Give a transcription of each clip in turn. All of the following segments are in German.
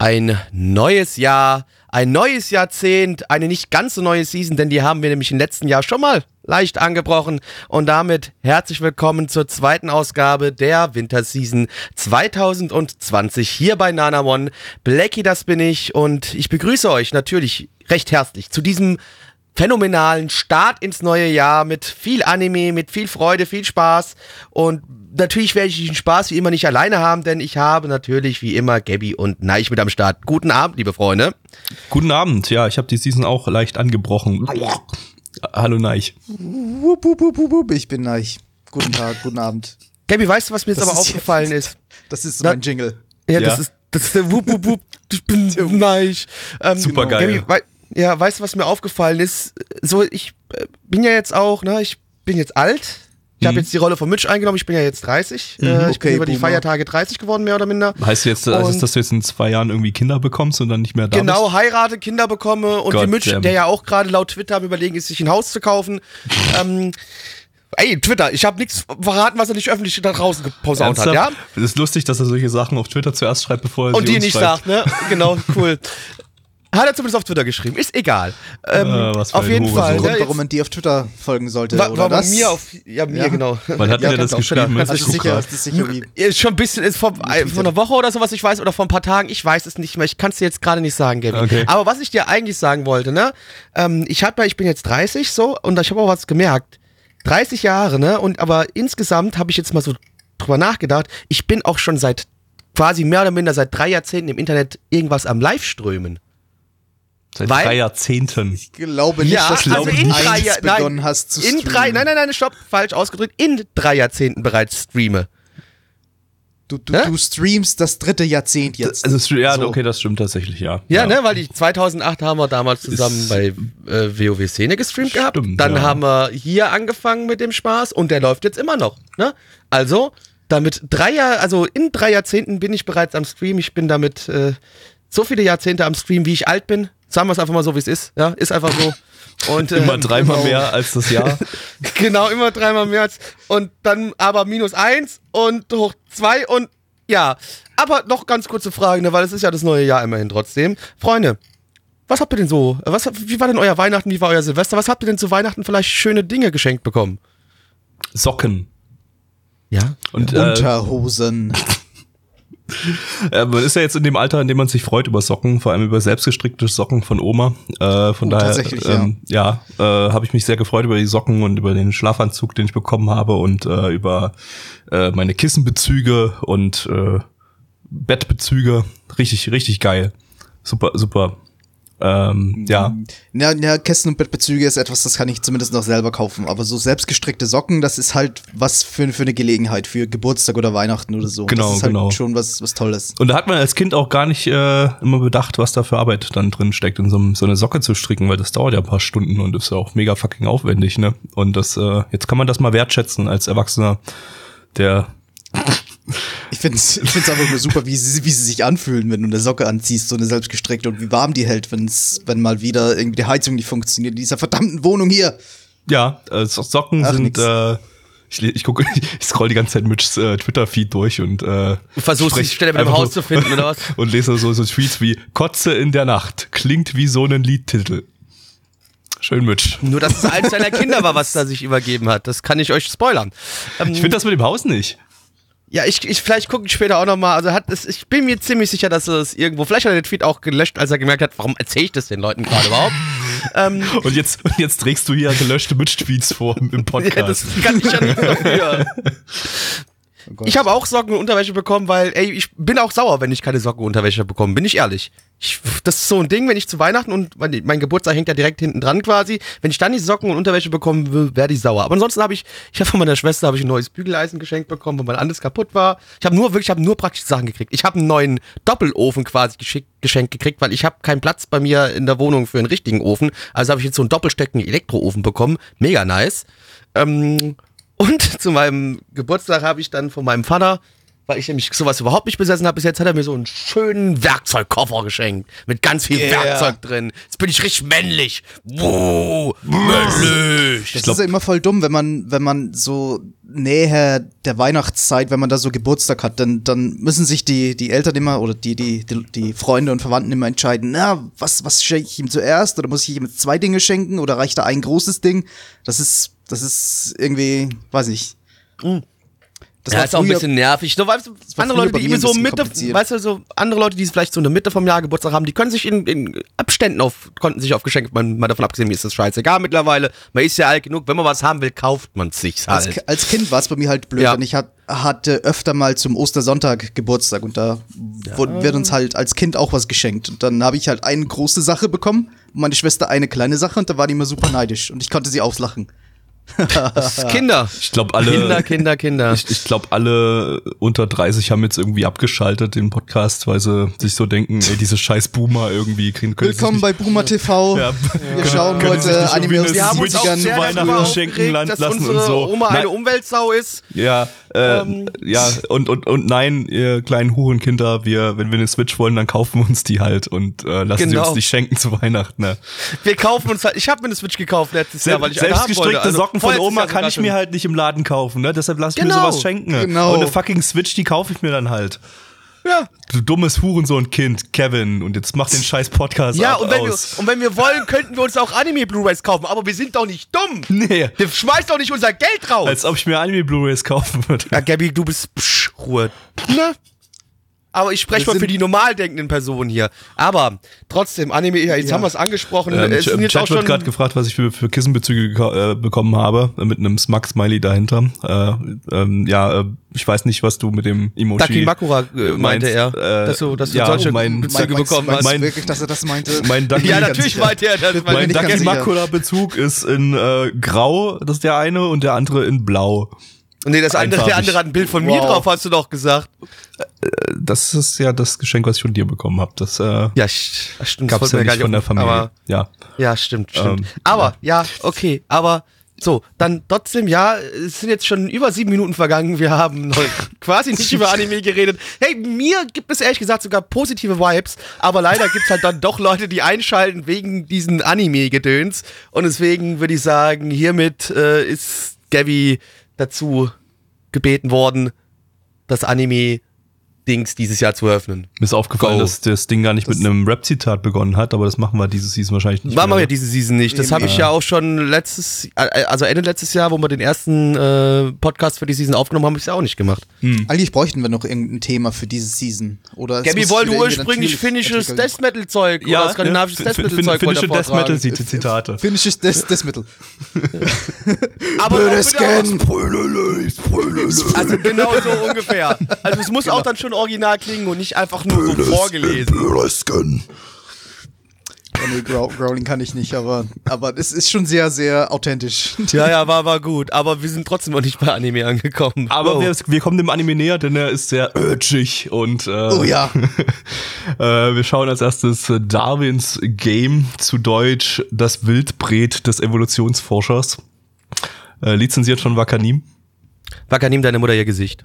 Ein neues Jahr, ein neues Jahrzehnt, eine nicht ganz so neue Season, denn die haben wir nämlich im letzten Jahr schon mal leicht angebrochen. Und damit herzlich willkommen zur zweiten Ausgabe der Winterseason 2020 hier bei Nana One. Blackie, das bin ich und ich begrüße euch natürlich recht herzlich zu diesem phänomenalen Start ins neue Jahr mit viel Anime, mit viel Freude, viel Spaß und natürlich werde ich den Spaß wie immer nicht alleine haben, denn ich habe natürlich wie immer Gabby und Neich mit am Start. Guten Abend, liebe Freunde. Guten Abend, ja, ich habe die Season auch leicht angebrochen. Hallo Neich. Wup, wup, wup, wup, wup. Ich bin Neich. Guten Tag, guten Abend. Gabby, weißt du, was mir jetzt Das aber ist aufgefallen ist? Das ist so mein Jingle. Ja, Ja. das ist das ist der Wup, Wup, Wup. Ich bin Neich. Ähm, Super geil. Gabby, wei ja, weißt du, was mir aufgefallen ist? So, ich äh, bin ja jetzt auch, ne, ich bin jetzt alt. Ich habe Mhm. jetzt die Rolle von Mitch eingenommen, ich bin ja jetzt 30. Äh, ich bin über die Boomer. Feiertage 30 geworden, mehr oder minder. Heißt jetzt, also, Und- dass du jetzt in zwei Jahren irgendwie Kinder bekommst und dann nicht mehr da Genau, heirate, Kinder bekomme und Gott wie Mitch, damn. der ja auch gerade laut Twitter am überlegen ist, sich ein Haus zu kaufen. ähm, ey, Twitter, ich habe nichts verraten, was er nicht öffentlich da draußen bist? geposaunt hat, ja? Es ist lustig, dass er solche Sachen auf Twitter zuerst schreibt, bevor er Und sie die uns nicht schreibt. sagt, ne? Genau, cool. Hat er zumindest auf Twitter geschrieben, ist egal. Ähm, Äh, was für auf ein jeden Hurensohn. Fall. Grund, warum man die auf Twitter folgen sollte, war, oder war das? mir auf, ja, mir, Ja. genau. Wann hat Ja, er das geschrieben? Das Ich ist sicher, das ist sicher wie. Ist schon ein bisschen, ist vor, äh, vor einer Woche oder sowas, ich weiß, oder vor ein paar Tagen, ich weiß es nicht mehr. Ich kann es dir jetzt gerade nicht sagen, Gavin. Okay. Aber was ich dir eigentlich sagen wollte, ne, ähm, ich hab ja, ich bin jetzt 30 so und ich habe auch was gemerkt. 30 Jahre, ne, und aber insgesamt habe ich jetzt mal so drüber nachgedacht, ich bin auch schon seit quasi mehr oder minder seit drei Jahrzehnten im Internet irgendwas am Live-Strömen. Seit Weil- drei Jahrzehnten. Ich glaube nicht, Ja, dass du also in drei Jahr- nein, begonnen hast zu In streamen. drei, nein, nein, nein, stopp, falsch ausgedrückt, in drei Jahrzehnten bereits streame. Du, du, du streamst das dritte Jahrzehnt jetzt. Also, ja, So. okay, das stimmt tatsächlich, ja. Ja, ne, weil die 2008 haben wir damals zusammen Ist- bei äh, WoW Szene gestreamt gehabt. Stimmt, Dann ja. haben wir hier angefangen mit dem Spaß und der läuft jetzt immer noch. Ne? Also, damit drei Jahr, also in drei Jahrzehnten bin ich bereits am Stream. Ich bin damit äh, so viele Jahrzehnte am Stream, wie ich alt bin. Sagen wir es einfach mal so, wie es ist. Ja, ist einfach so. Und, Immer ähm, dreimal genau. mehr als das Jahr. Genau, immer dreimal mehr als. Und dann aber minus eins und hoch zwei und ja. Aber noch ganz kurze Frage, ne, weil es ist ja das neue Jahr immerhin trotzdem. Freunde, was habt ihr denn so? Was, wie war denn euer Weihnachten? Wie war euer Silvester? Was habt ihr denn zu Weihnachten vielleicht schöne Dinge geschenkt bekommen? Socken. Ja. Und äh, Unterhosen. äh, man ist ja jetzt in dem Alter, in dem man sich freut über Socken, vor allem über selbstgestrickte Socken von Oma. Äh, von Oh, daher, ähm, ja, äh, habe ich mich sehr gefreut über die Socken und über den Schlafanzug, den ich bekommen habe und äh, über äh, meine Kissenbezüge und äh, Bettbezüge. Richtig, richtig geil. Super, super. Ähm, ja, Ja, ja, Kästen und Bettbezüge ist etwas, das kann ich zumindest noch selber kaufen. Aber so selbstgestrickte Socken, das ist halt was für, für eine Gelegenheit, für Geburtstag oder Weihnachten oder so. Genau, das ist halt genau. schon was, was Tolles. Und da hat man als Kind auch gar nicht äh, immer bedacht, was da für Arbeit dann drin steckt, in so, einem- so eine Socke zu stricken, weil das dauert ja ein paar Stunden und ist ja auch mega fucking aufwendig, ne? Und das, äh, jetzt kann man das mal wertschätzen als Erwachsener, der Ich finde es einfach nur super, wie sie, wie sie sich anfühlen, wenn du eine Socke anziehst, so eine selbstgestrickte und wie warm die hält, wenn's, wenn mal wieder irgendwie die Heizung nicht funktioniert in dieser verdammten Wohnung hier. ja, äh, So- Socken Ach, sind nix. äh, ich, ich gucke, ich scroll die ganze Zeit mit äh, Twitter-Feed durch und äh, Versuchst die Stelle mit dem Haus zu finden, oder was? Und lese so, so Tweets wie Kotze in der Nacht. Klingt wie so ein Liedtitel. Schön Mitch. Nur, dass es eins seiner Kinder war, was da sich übergeben hat. Das kann ich euch spoilern. Ähm, Ich finde das mit dem Haus nicht. Ja, ich, ich vielleicht gucke ich später auch nochmal. Also hat es, ich bin mir ziemlich sicher, dass er es irgendwo. Vielleicht hat er den Tweet auch gelöscht, als er gemerkt hat, warum erzähle ich das den Leuten gerade überhaupt? ähm, Und jetzt, und jetzt trägst du hier gelöschte Mitch-Tweets vor im ja, Podcast. das kann ich ja nicht dafür. Gott. Ich habe auch Socken und Unterwäsche bekommen, weil, ey, ich bin auch sauer, wenn ich keine Socken und Unterwäsche bekomme, bin ich ehrlich. Ich, das ist so ein Ding, wenn ich zu Weihnachten und mein, mein Geburtstag hängt ja direkt hinten dran quasi. Wenn ich dann die Socken und Unterwäsche bekommen will, werde ich sauer. Aber ansonsten habe ich, ich habe von meiner Schwester habe ich ein neues Bügeleisen geschenkt bekommen, weil mein anderes kaputt war. Ich habe nur wirklich, ich habe nur praktische Sachen gekriegt. Ich habe einen neuen Doppelofen quasi geschick, geschenkt gekriegt, weil ich habe keinen Platz bei mir in der Wohnung für einen richtigen Ofen. Also habe ich jetzt so einen doppelsteckenden Elektroofen bekommen. Mega nice. Ähm, und zu meinem Geburtstag habe ich dann von meinem Vater, weil ich nämlich sowas überhaupt nicht besessen habe bis jetzt, hat er mir so einen schönen Werkzeugkoffer geschenkt. Mit ganz viel Yeah. Werkzeug drin. Jetzt bin ich richtig männlich. Wow, männlich. Das ist ja immer voll dumm, wenn man, wenn man so näher der Weihnachtszeit, wenn man da so Geburtstag hat, dann, dann müssen sich die, die Eltern immer oder die, die, die, die Freunde und Verwandten immer entscheiden, na, was, was schenke ich ihm zuerst? Oder muss ich ihm zwei Dinge schenken oder reicht da ein großes Ding? Das ist, das ist irgendwie, weiß ich. Das ja, ist auch ein bisschen nervig. So, weißt andere Leute, die so Mitte, weißt du, so andere Leute, die vielleicht so in der Mitte vom Jahr Geburtstag haben, die können sich in, in Abständen auf, konnten sich auf Geschenke, man, mal davon abgesehen, mir ist das scheißegal mittlerweile. Man ist ja alt genug, wenn man was haben will, kauft man sich's Als, halt. Ki- als Kind war es bei mir halt blöd, Ja. denn ich hat, hatte öfter mal zum Ostersonntag Geburtstag und da wurde, wird uns halt als Kind auch was geschenkt. Und dann habe ich halt eine große Sache bekommen und meine Schwester eine kleine Sache und da war die immer super neidisch und ich konnte sie auslachen. Das ist Kinder. Ich glaube, alle. Kinder, Kinder, Kinder. Ich, ich glaube, alle unter 30 haben jetzt irgendwie abgeschaltet den Podcast, weil sie sich so denken, ey, diese scheiß Boomer irgendwie kriegen können. Willkommen bei Boomer TV. Ja. Wir schauen Können heute Anime aus den eine haben uns auch Switch 70ern. sehr zu Weihnachten schenken lassen und unsere so. Oma eine Umweltsau ist. Ja, äh, Ähm, ja, und, und, und nein, ihr kleinen Hurenkinder, wir, wenn wir eine Switch wollen, dann kaufen wir uns die halt und äh, lassen sie Genau. uns die schenken zu Weihnachten. Ne? Wir kaufen uns halt, ich habe mir eine Switch gekauft letztes Jahr, weil ich wollte. Selbstgestrickte Also, Socken von Oma kann ich mir halt nicht im Laden kaufen, ne? Deshalb lass ich mir Genau. sowas schenken. Genau. Und eine fucking Switch, die kaufe ich mir dann halt. Ja. Du dummes Hurensohn-Kind, Kevin. Und jetzt mach den scheiß Podcast Ja, und wenn, wir, aus. und wenn wir wollen, könnten wir uns auch Anime-Blu-Rays kaufen, aber wir sind doch nicht dumm. Nee, Wir schmeißen doch nicht unser Geld raus. als ob ich mir Anime-Blu-Rays kaufen würde. ja, Gabby, du bist psch, Ruhe. Ne? Aber ich spreche mal für die normal denkenden Personen hier. Aber trotzdem, Anime, ja, jetzt Ja. haben wir es angesprochen. Ähm, es sind Im Chat wird gerade gefragt, was ich für, für Kissenbezüge äh, bekommen habe, äh, mit einem Smug-Smiley dahinter. Äh, ähm, ja, äh, ich weiß nicht, was du mit dem Emoji Dakimakura äh, meinte meinst, er, äh, dass du, dass du ja, solche mein- Bezüge Meinst- bekommen meinst hast. du Mein- wirklich, dass er das meinte? Mein Daki ja, natürlich meinte er das. Mein sicher. Dakimakura-Bezug ist in äh, Grau, das ist der eine, und der andere in Blau. Nee, das andere, der andere hat ein Bild von mir Wow. drauf, hast du doch gesagt. Das ist ja das Geschenk, was ich von dir bekommen habe. Das äh, Ja, stimmt. gab's das ja nicht von der Familie. Aber, ja. ja, stimmt, stimmt. Ähm, aber, ja. okay, aber so, dann trotzdem, ja, es sind jetzt schon über sieben Minuten vergangen. Wir haben noch quasi nicht über Anime geredet. Hey, mir gibt es ehrlich gesagt sogar positive Vibes, aber leider gibt es halt dann doch Leute, die einschalten wegen diesen Anime-Gedöns. Und deswegen würde ich sagen, hiermit äh, ist Gabby dazu gebeten worden, das Anime-Dings dieses Jahr zu eröffnen. Mir ist aufgefallen, Go. dass das Ding gar nicht mit einem Rap-Zitat begonnen hat, aber das machen wir diese Season wahrscheinlich nicht. Machen wir ja diese Season nicht. Das habe ich ja auch schon letztes, äh, also Ende letztes Jahr, wo wir den ersten äh, Podcast für die Season aufgenommen haben, habe ich es ja auch nicht gemacht. Eigentlich bräuchten wir noch irgendein Thema für diese Season. Oder Gabby wollte ursprünglich finnisches. Death Metal Zeug ja, oder skandinavisches ja, Death Metal Zeug finnische Death Metal. Zitate. Finnisches Death, Metal. Aber Blödes. Also genau so ungefähr. Also es muss auch dann schon original klingen und nicht einfach nur so vorgelesen. Ja, nee, Grow Growling kann ich nicht, aber, aber es ist schon sehr, sehr authentisch. Ja, ja, war, war gut. Aber wir sind trotzdem noch nicht bei Anime angekommen. Aber Oh. wir, wir kommen dem Anime näher, denn er ist sehr urgig und äh, Oh ja. äh, wir schauen als erstes Darwins Game zu Deutsch Das Wildbret des Evolutionsforschers. Äh, lizenziert von Wakanim. Wacker, nimm deine Mutter ihr Gesicht.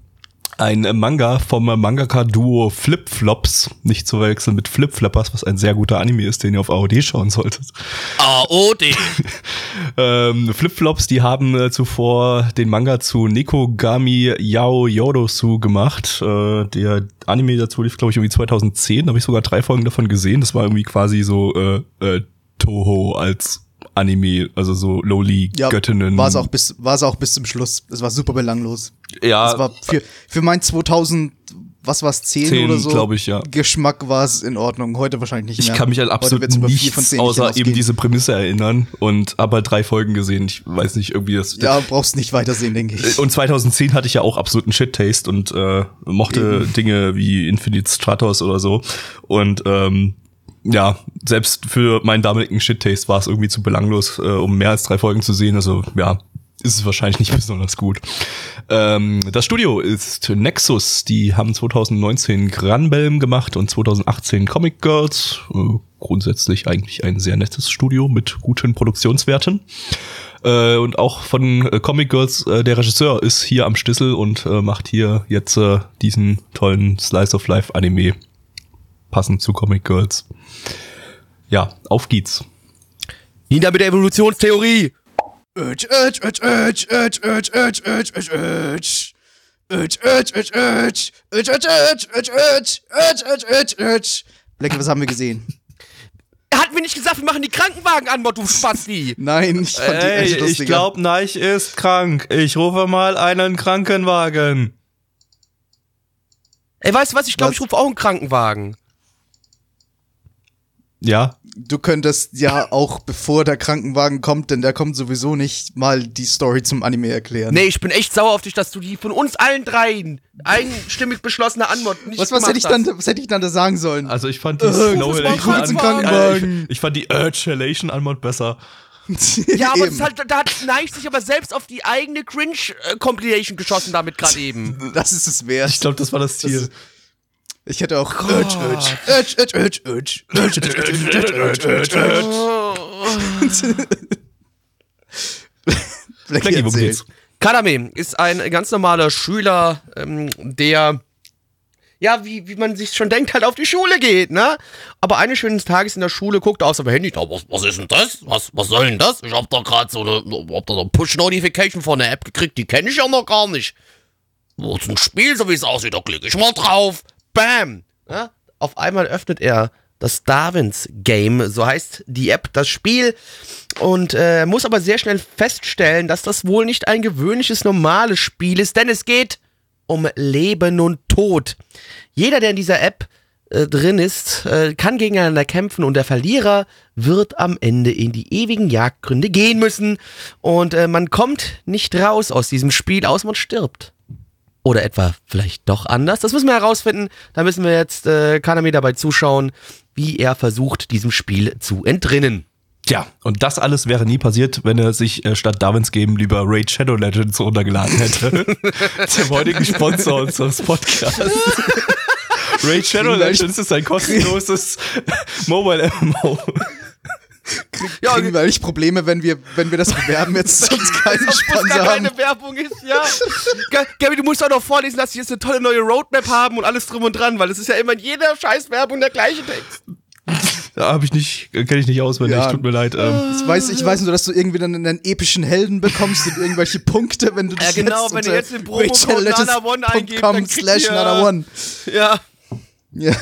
Ein Manga vom Mangaka-Duo Flip-Flops, nicht zu verwechseln mit Flip-Flappers, was ein sehr guter Anime ist, den ihr auf AOD schauen solltet. AOD. Ähm, Flip-Flops, die haben äh, zuvor den Manga zu Nekogami Yao Yorosu gemacht. Äh, der Anime dazu lief, glaube ich, irgendwie 2010. Da habe ich sogar drei Folgen davon gesehen. Das war irgendwie quasi so äh, äh, Toho als Anime, also so Ja, Lowly-Göttinnen. war es auch bis, war es auch bis zum Schluss. Es war super belanglos. Ja, Es war für, für mein 2000 was war's, 10, 10, oder so? glaube ich, ja. Geschmack war es in Ordnung. Heute wahrscheinlich nicht Ich mehr. kann mich Heute absolut nichts außer eben diese Prämisse erinnern und aber drei Folgen gesehen. Ich weiß nicht, irgendwie das. Ja, brauchst nicht weitersehen, denke ich. Und 2010 hatte ich ja auch absoluten Shit-Taste und äh, mochte Dinge wie Infinite Stratos oder so. Und ähm, ja, selbst für meinen damaligen Shit-Taste war es irgendwie zu belanglos, äh, um mehr als drei Folgen zu sehen. Also ja, ist es wahrscheinlich nicht besonders gut. Ähm, das Studio ist Nexus. Die haben 2019 Granbelm gemacht und 2018 Comic Girls. Äh, grundsätzlich eigentlich ein sehr nettes Studio mit guten Produktionswerten. Äh, und auch von äh, Comic Girls, äh, der Regisseur ist hier am Schlüssel und äh, macht hier jetzt äh, diesen tollen Slice of Life Anime passend zu Comic Girls. Ja, auf geht's. Nieder mit der Evolutionstheorie. Urge, urge, urge, urge, urge, urge, urge, urge, urge. Urge, urge, urge, urge. Urge, urge, urge, urge, urge. Urge, urge, urge, urge. Blackie, was haben wir gesehen? Hatten wir nicht gesagt, wir machen die Krankenwagen an, du Spasti. Nein, ich fand die echt lustiger. Neich ist krank. Ich rufe mal einen Krankenwagen. Ey, weißt du was? Ich glaube, Was? ich rufe auch einen Krankenwagen. Ja, Du könntest ja auch, bevor der Krankenwagen kommt, denn der kommt sowieso nicht mal die Story zum Anime erklären. Nee, ich bin echt sauer auf dich, dass du die von uns allen dreien einstimmig beschlossene Antwort nicht Was, was, gemacht hätte ich hast. dann, was hätte ich dann da sagen sollen? also ich fand die Äh, an- einen Krankenwagen. Äh, ich, ich fand die Urge Halation Anmod besser. Ja, aber das halt, da hat Neich sich aber selbst auf die eigene Cringe-Compilation geschossen damit gerade eben. das ist es wert. Ich glaube, das war das Ziel. ist- ich hätte auch. Blackie, wo geht's? Kadame ist ein ganz normaler Schüler, ähm, der ja, wie, wie man sich schon denkt, halt auf die Schule geht, ne? Aber eines schönen Tages in der Schule guckt er auf sein Handy, da, was, was ist denn das? Was, was soll denn das? Ich hab da gerade so eine, hab da eine Push-Notification von der App gekriegt, die kenne ich ja noch gar nicht. Wo ist ein Spiel, so wie es aussieht, da klicke ich mal drauf. Bam! Ja? Auf einmal öffnet er das Darwins Game, so heißt die App, das Spiel. Und äh, muss aber sehr schnell feststellen, dass das wohl nicht ein gewöhnliches normales Spiel ist, denn es geht um Leben und Tod. Jeder, der in dieser App äh, drin ist, äh, kann gegeneinander kämpfen und der Verlierer wird am Ende in die ewigen Jagdgründe gehen müssen. Und äh, man kommt nicht raus aus diesem Spiel, aus man stirbt. Oder etwa vielleicht doch anders? Das müssen wir herausfinden. Da müssen wir jetzt äh, Kaname dabei zuschauen, wie er versucht, diesem Spiel zu entrinnen. Tja, und das alles wäre nie passiert, wenn er sich äh, statt Darwins Game lieber Raid Shadow Legends runtergeladen hätte. Dem heutigen Sponsor unseres Podcasts. Raid Shadow Legends ist ein kostenloses Mobile MMO. Ja, Kriegen wir eigentlich Probleme, wenn wir, wenn wir das bewerben, jetzt sonst keinen Sponsor gar haben? keine Werbung ist, ja. Ga- Gabi, du musst auch noch vorlesen, dass sie jetzt eine tolle neue Roadmap haben und alles drum und dran, weil es ist ja immer in jeder scheiß Werbung der gleiche Text. Da habe ich nicht, kenne ich nicht auswendig, Ja. tut mir leid. Ähm, Ich weiß, ich weiß nur, dass du irgendwie dann einen epischen Helden bekommst und irgendwelche Punkte, wenn du Ja, dich genau, jetzt wenn unter jetzt den Promocode Nana1 eingebt, dann kriegt slash ihr- Nana One. Ja, Ja.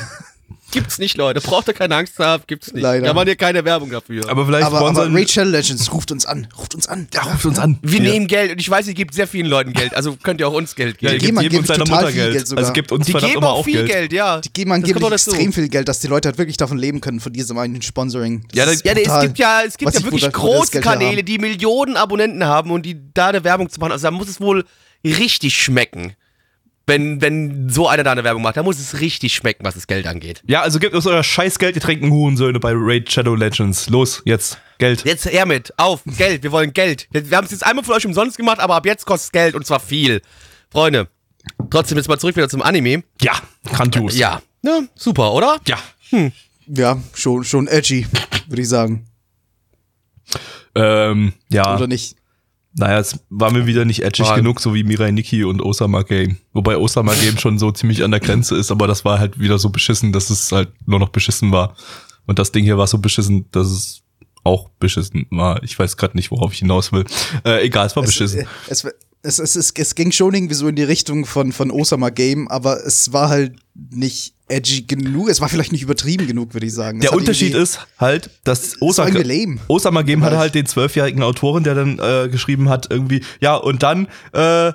Gibt's nicht, Leute. Braucht ihr keine Angst haben, gibt's nicht. Leider. Da machen ihr keine Werbung dafür. aber vielleicht Aber, aber. Rachel Legends ruft uns an, ruft uns an. ja, ruft uns an. wir Ja. nehmen Geld und ich weiß, ihr gebt sehr vielen Leuten Geld, also könnt ihr auch uns Geld Ja, geben. jedem und geben seiner total Mutter viel Geld. Geld. Also gibt uns die geben immer auch auch viel Geld. Geld, ja. Die geben Das angeblich extrem viel Geld, dass die Leute halt wirklich davon leben können, von diesem einen Sponsoring. Ja, das- ist Ja, es gibt ja, es gibt ja wirklich das- wo das große Geld her Kanäle, haben. die Millionen Abonnenten haben und die da eine Werbung zu machen. Also da muss es wohl richtig schmecken. Wenn, wenn so einer da eine Werbung macht, da muss es richtig schmecken, was das Geld angeht. Ja, also gebt uns euer Scheißgeld, ihr trinken Hurensöhne bei Raid Shadow Legends. Los, jetzt, Geld. Jetzt her mit, auf, Geld, wir wollen Geld. Wir, wir haben es jetzt einmal von euch umsonst gemacht, aber ab jetzt kostet es Geld und zwar viel. Freunde, trotzdem jetzt mal zurück wieder zum Anime. Ja, grandios. Ja, ja super, oder? Ja. Ja, schon, schon edgy, würde ich sagen. Ähm, ja. Oder nicht? Naja, es war mir wieder nicht edgig War- genug, so wie Mirai Nikki und Osama Game. Wobei Osama Game schon so ziemlich an der Grenze ist, aber das war halt wieder so beschissen, dass es halt nur noch beschissen war. Und das Ding hier war so beschissen, dass es auch beschissen war. Ich weiß gerade nicht, worauf ich hinaus will. Äh, egal, es war beschissen. Es, es, es, es, es ging schon irgendwie so in die Richtung von, von Osama Game, aber es war halt nicht edgy genug. Es war vielleicht nicht übertrieben genug, würde ich sagen. Der Unterschied ist halt, dass Osama. Osama Game hatte halt den zwölfjährigen Autoren, der dann äh, geschrieben hat, irgendwie, ja, und dann äh,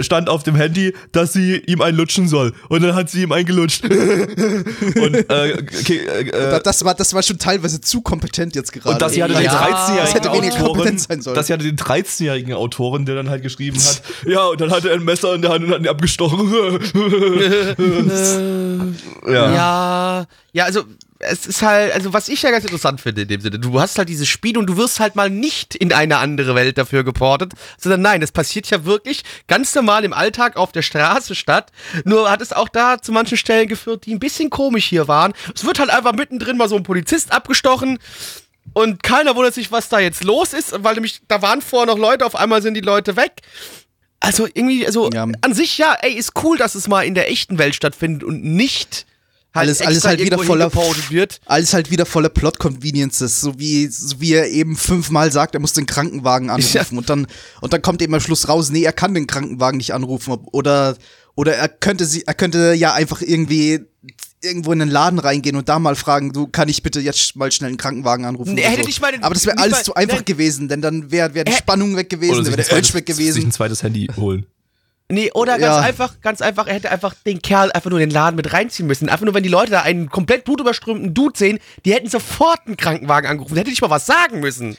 stand auf dem Handy, dass sie ihm einen lutschen soll. Und dann hat sie ihm einen gelutscht. und äh, okay, äh, das, war, das war schon teilweise zu kompetent jetzt gerade. Und dass sie hatte Ja, den das 13-jährigen hätte weniger Autoren, kompetent sein sollen. dass sie hatte den 13-jährigen Autoren, der dann halt geschrieben hat, ja, und dann hatte er ein Messer in der Hand und hat ihn abgestochen. ja. Ja, ja, also es ist halt, also was ich ja ganz interessant finde in dem Sinne, du hast halt dieses Spiel und du wirst halt mal nicht in eine andere Welt dafür geportet, sondern nein, es passiert ja wirklich ganz normal im Alltag auf der Straße statt. Nur hat es auch da zu manchen Stellen geführt, die ein bisschen komisch hier waren. Es wird halt einfach mittendrin mal so ein Polizist abgestochen. Und keiner wundert sich, was da jetzt los ist, weil nämlich, da waren vorher noch Leute, auf einmal sind die Leute weg. Also irgendwie, also Ja. an sich ja, ey, ist cool, dass es mal in der echten Welt stattfindet und nicht halt alles, alles halt wieder voller wird. alles halt wieder voller Plot Conveniences, so wie so wie er eben fünfmal sagt, er muss den Krankenwagen anrufen und dann und dann kommt eben am Schluss raus, nee, er kann den Krankenwagen nicht anrufen oder oder er könnte sie er könnte ja einfach irgendwie irgendwo in den Laden reingehen und da mal fragen, du kann ich bitte jetzt mal schnell einen Krankenwagen anrufen Nee, oder er hätte so. nicht mal den- Aber das wäre alles mal- zu einfach nein. gewesen, denn dann wäre wär die Spannung weg gewesen, sich wäre der Urge weg sich gewesen. ein zweites Handy holen. Nee, oder ganz Ja. einfach, ganz einfach, er hätte einfach den Kerl einfach nur in den Laden mit reinziehen müssen. Einfach nur, wenn die Leute da einen komplett blutüberströmten Dude sehen, die hätten sofort einen Krankenwagen angerufen. Der hätte nicht mal was sagen müssen.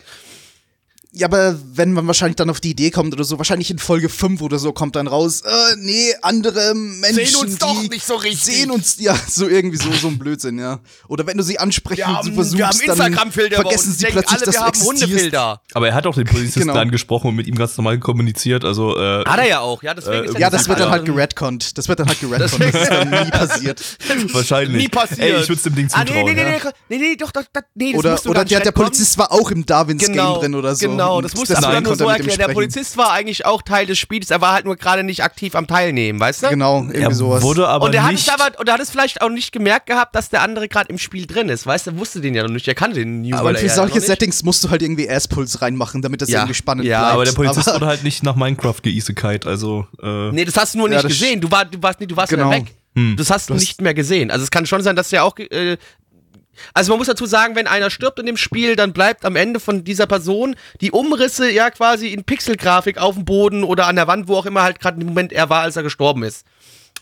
Ja, aber wenn man wahrscheinlich dann auf die Idee kommt oder so, wahrscheinlich in Folge 5 oder so kommt dann raus, äh, nee, andere Menschen, Sehen uns die doch nicht so richtig. Sehen uns, ja, so irgendwie so, so ein Blödsinn, ja. Oder wenn du sie ansprechen Wir und haben, sie versuchst, wir haben Instagram-Filter vergessen sie plötzlich, alle, dass wir du haben. Hundefilter. Aber er hat auch den Polizisten Genau. angesprochen und mit ihm ganz normal kommuniziert. Also äh, Hat er ja auch, ja, deswegen Äh, ist Ja, das wird dann halt geredconnt. Das wird dann halt geredconnt. Das ist dann nie passiert. wahrscheinlich. Nie passiert. Ey, ich würde dem Ding Ah, zutrauen. nee, nee, nee, ja. nee, nee, nee, doch, doch, doch nee, das Oder, musst du oder der, der. Polizist war auch im Darwins Genau, Game drin oder so. Genau, das musst du deswegen dann nur so er erklären. Der. Polizist war eigentlich auch Teil des Spiels, er war halt nur gerade nicht aktiv am Teilnehmen, weißt du? Genau, irgendwie Er sowas. wurde aber und er hat es aber, und er hat es vielleicht auch nicht gemerkt gehabt, dass der andere gerade im Spiel drin ist, weißt du? Er wusste den ja noch nicht, er kannte den New aber weil er für ja solche. Settings musst du halt irgendwie Asspuls reinmachen, damit das Ja, irgendwie spannend ja, bleibt. aber der Polizist Aber- wurde halt nicht nach Minecraft geisekite, also äh, Nee, das hast du nur Ja, nicht gesehen. Du, war, du warst, nee, du warst Genau. wieder weg. Das hast du hast- nicht mehr gesehen. Also es kann schon sein, dass der auch. Äh, also man muss dazu sagen, wenn einer stirbt in dem Spiel, dann bleibt am Ende von dieser Person die Umrisse ja quasi in Pixelgrafik auf dem Boden oder an der Wand, wo auch immer halt gerade im Moment er war, als er gestorben ist.